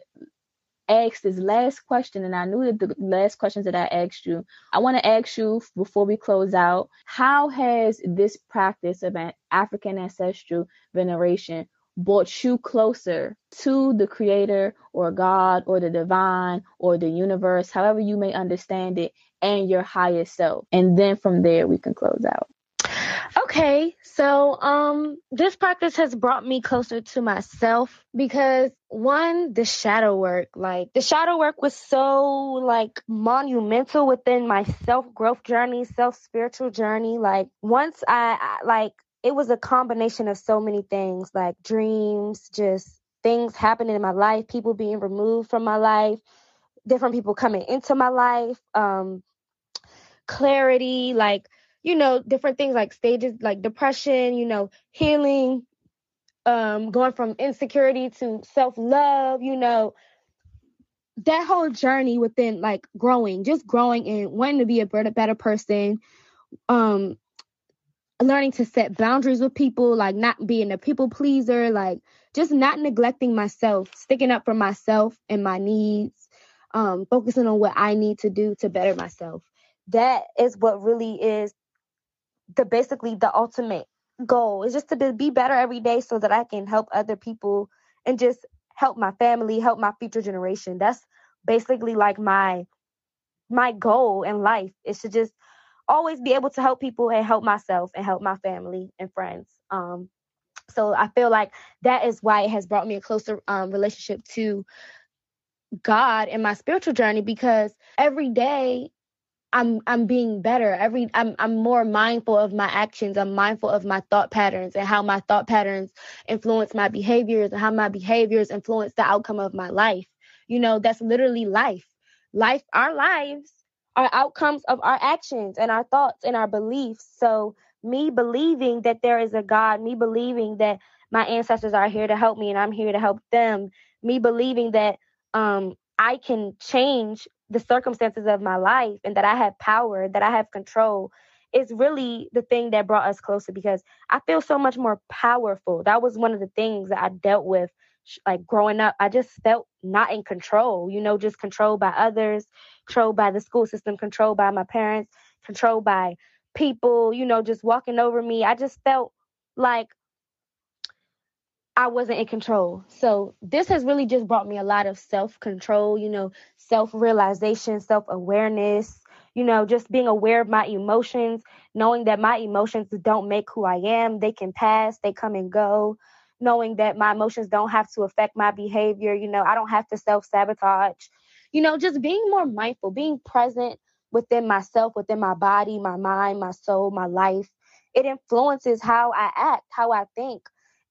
ask this last question, and I knew that the last questions that I asked you, I want to ask you before we close out, how has this practice of an African ancestral veneration brought you closer to the creator or God or the divine or the universe, however you may understand it, and your highest self? And then from there, we can close out. Okay, so um this practice has brought me closer to myself because one, the shadow work, like the shadow work was so like monumental within my self-growth journey, self-spiritual journey. Like once I, I like it was a combination of so many things, like dreams, just things happening in my life, people being removed from my life, different people coming into my life, um clarity, like you know, different things like stages like depression, you know, healing, um, going from insecurity to self love, you know, that whole journey within like growing, just growing and wanting to be a better, better person, um, learning to set boundaries with people, like not being a people pleaser, like just not neglecting myself, sticking up for myself and my needs, um, focusing on what I need to do to better myself. That is what really is the basically the ultimate goal is just to be- be better every day so that I can help other people and just help my family, help my future generation. That's basically like my my goal in life is to just always be able to help people and help myself and help my family and friends. Um so I feel like that is why it has brought me a closer um, relationship to God in my spiritual journey because every day I'm I'm being better. Every I'm I'm more mindful of my actions. I'm mindful of my thought patterns and how my thought patterns influence my behaviors and how my behaviors influence the outcome of my life. You know, that's literally life. Life our lives are outcomes of our actions and our thoughts and our beliefs. So me believing that there is a God, me believing that my ancestors are here to help me and I'm here to help them, me believing that um I can change the circumstances of my life and that I have power, that I have control is really the thing that brought us closer because I feel so much more powerful. That was one of the things that I dealt with like growing up. I just felt not in control, you know, just controlled by others, controlled by the school system, controlled by my parents, controlled by people, you know, just walking over me. I just felt like I wasn't in control. So this has really just brought me a lot of self control, you know, self realization, self awareness, you know, just being aware of my emotions, knowing that my emotions don't make who I am. They can pass, they come and go, knowing that my emotions don't have to affect my behavior. You know, I don't have to self sabotage, you know, just being more mindful, being present within myself, within my body, my mind, my soul, my life. It influences how I act, how I think.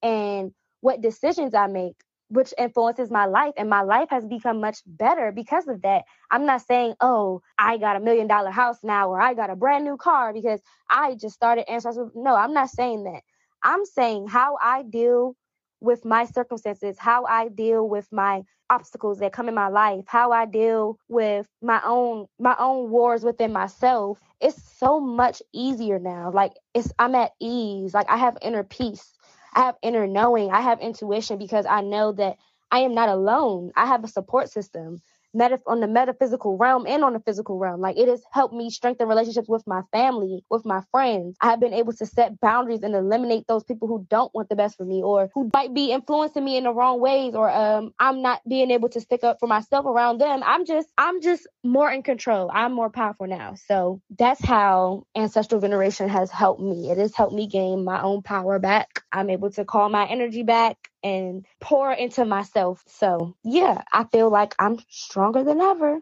And what decisions I make, which influences my life. And my life has become much better because of that. I'm not saying, oh, I got a million dollar house now or I got a brand new car because I just started answering. No, I'm not saying that. I'm saying how I deal with my circumstances, how I deal with my obstacles that come in my life, how I deal with my own my own wars within myself. It's so much easier now. Like it's I'm at ease. Like I have inner peace. I have inner knowing, I have intuition because I know that I am not alone. I have a support system meta- on the metaphysical realm and on the physical realm. Like it has helped me strengthen relationships with my family, with my friends. I have been able to set boundaries and eliminate those people who don't want the best for me or who might be influencing me in the wrong ways or um I'm not being able to stick up for myself around them. I'm just I'm just more in control. I'm more powerful now. So that's how ancestral veneration has helped me. It has helped me gain my own power back. I'm able to call my energy back and pour into myself. So, yeah, I feel like I'm stronger than ever.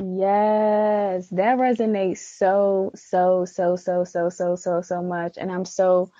Yes, that resonates so, so, so, so, so, so, so, so much. And I'm so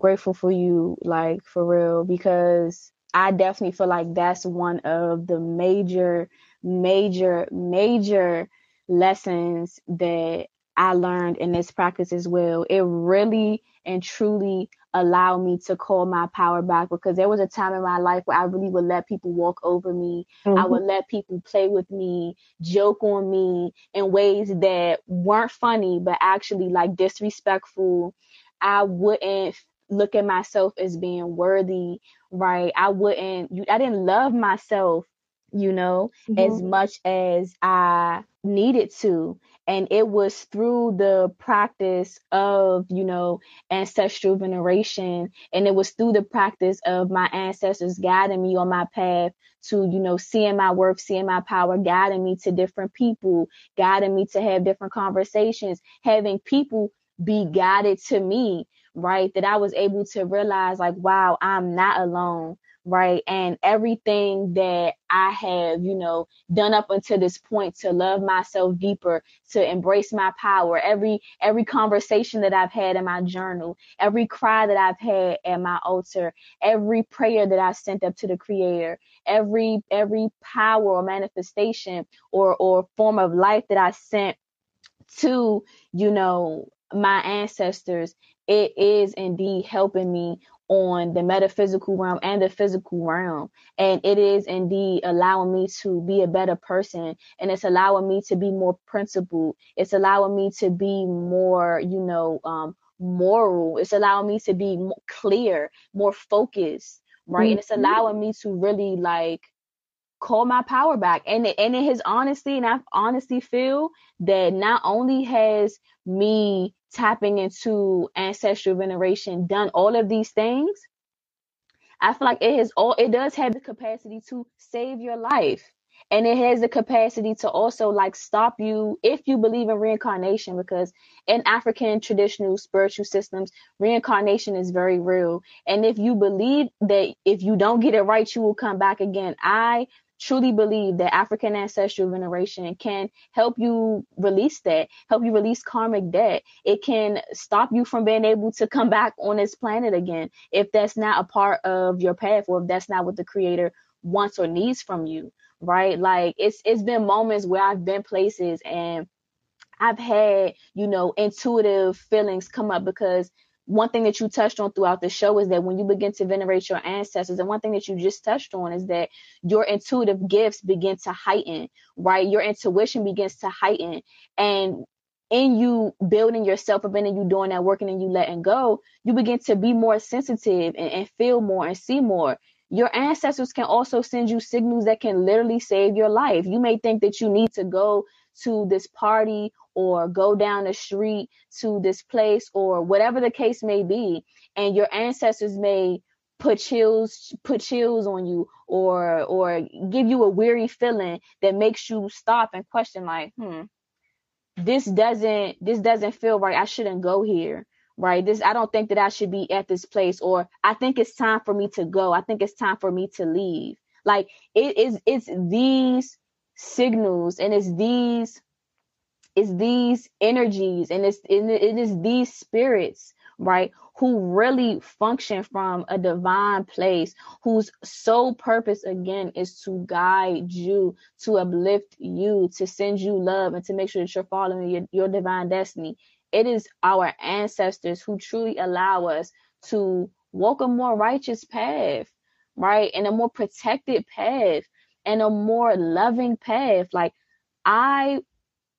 grateful for you, like for real, because I definitely feel like that's one of the major, major, major lessons that I learned in this practice as well. It really and truly allow me to call my power back because there was a time in my life where I really would let people walk over me. Mm-hmm. I would let people play with me, joke on me in ways that weren't funny, but actually like disrespectful. I wouldn't look at myself as being worthy, right? I wouldn't, I didn't love myself, you know, mm-hmm. as much as I needed to and it was through the practice of you know ancestral veneration and it was through the practice of my ancestors guiding me on my path to you know seeing my worth seeing my power guiding me to different people guiding me to have different conversations having people be guided to me right? That i was able to realize like wow i'm not alone right? And everything that I have, you know, done up until this point to love myself deeper, to embrace my power, every every conversation that I've had in my journal, every cry that I've had at my altar, every prayer that I sent up to the creator, every every power or manifestation or or form of life that I sent to, you know, my ancestors, it is indeed helping me on the metaphysical realm and the physical realm. And it is indeed allowing me to be a better person. And it's allowing me to be more principled. It's allowing me to be more, you know, um, moral. It's allowing me to be more clear, more focused, right? Mm-hmm. And it's mm-hmm. allowing me to really like call my power back. And and it has honestly, and I honestly feel that not only has me tapping into ancestral veneration done all of these things, I feel like it has all it does have the capacity to save your life. And it has the capacity to also like stop you if you believe in reincarnation, because in African traditional spiritual systems, reincarnation is very real. And if you believe that if you don't get it right, you will come back again, I truly believe that African ancestral veneration can help you release that, help you release karmic debt. It can stop you from being able to come back on this planet again if that's not a part of your path or if that's not what the creator wants or needs from you, right? Like it's it's been moments where I've been places and I've had, you know, intuitive feelings come up because one thing that you touched on throughout the show is that when you begin to venerate your ancestors, and one thing that you just touched on is that your intuitive gifts begin to heighten, right? Your intuition begins to heighten. And in you building yourself up and in you doing that working and you letting go, you begin to be more sensitive and, and feel more and see more. Your ancestors can also send you signals that can literally save your life. You may think that you need to go to this party or go down the street to this place or whatever the case may be. And your ancestors may put chills put chills on you or or give you a weary feeling that makes you stop and question like hmm this doesn't this doesn't feel right. I shouldn't go here right? This i don't think that i should be at this place or i think it's time for me to go. I think it's time for me to leave. Like it is it's these signals and it's these it's these energies and it's it is these spirits right who really function from a divine place whose sole purpose again is to guide you to uplift you to send you love and to make sure that you're following your, your divine destiny. It is our ancestors who truly allow us to walk a more righteous path right and a more protected path and a more loving path like i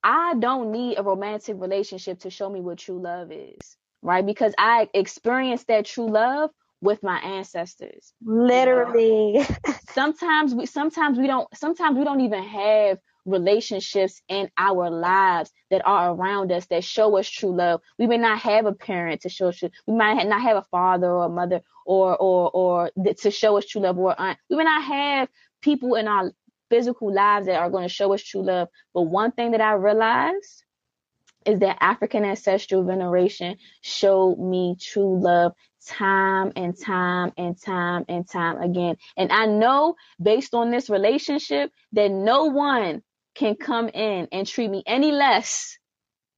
I don't need a romantic relationship to show me what true love is, right? Because I experienced that true love with my ancestors. Literally. sometimes we sometimes we don't sometimes we don't even have relationships in our lives that are around us that show us true love. We may not have a parent to show us true. We might not have a father or a mother or or or to show us true love or aunt. We may not have people in our physical lives that are going to show us true love. But one thing that I realized is that African ancestral veneration showed me true love time and time and time and time again. And I know based on this relationship that no one can come in and treat me any less,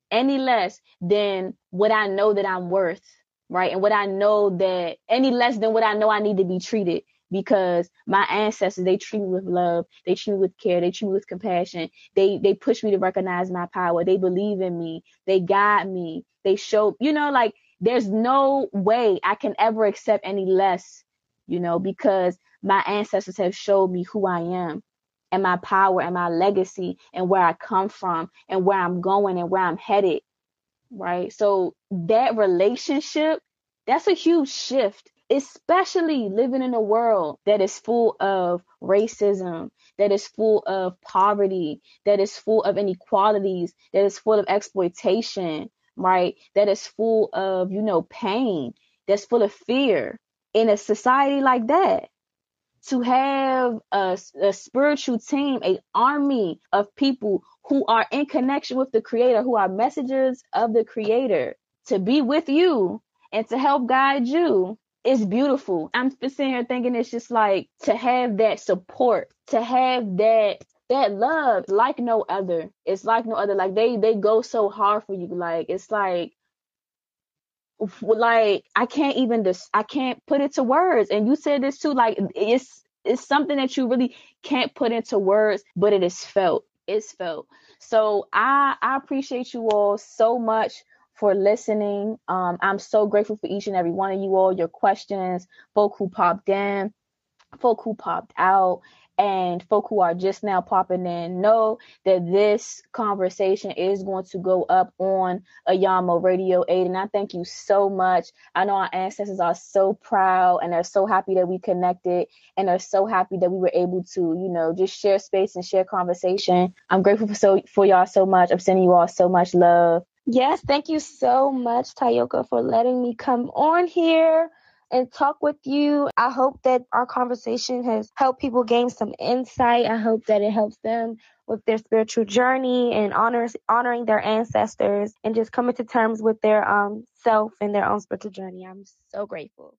any less than what I know that I'm worth, right? And what I know that any less than what I know I need to be treated because my ancestors they treat me with love they treat me with care they treat me with compassion. They they push me to recognize my power. They believe in me. They guide me. They show you know like there's no way i can ever accept any less you know because my ancestors have showed me who i am and my power and my legacy and where i come from and where i'm going and where i'm headed right? So that relationship that's a huge shift especially living in a world that is full of racism, that is full of poverty, that is full of inequalities, that is full of exploitation, right? That is full of, you know, pain, that's full of fear. In a society like that, to have a, a spiritual team, a army of people who are in connection with the creator, who are messengers of the creator, to be with you and to help guide you it's beautiful. I'm sitting here thinking it's just like to have that support, to have that that love like no other. It's like no other. Like they they go so hard for you. Like it's like like I can't even just I can't put it to words. And you said this too. Like it's it's something that you really can't put into words, but it is felt. It's felt. So I I appreciate you all so much for listening. Um, I'm so grateful for each and every one of you all, your questions, folk who popped in, folk who popped out, and folk who are just now popping in. Know that this conversation is going to go up on Ayamo Radio 8. And I thank you so much. I know our ancestors are so proud and they're so happy that we connected and are so happy that we were able to, you know, just share space and share conversation. I'm grateful for so for y'all so much. I'm sending you all so much love. Yes, thank you so much, Tayoka, for letting me come on here and talk with you. I hope that our conversation has helped people gain some insight. I hope that it helps them with their spiritual journey and honors honoring their ancestors and just coming to terms with their um self and their own spiritual journey. I'm so grateful.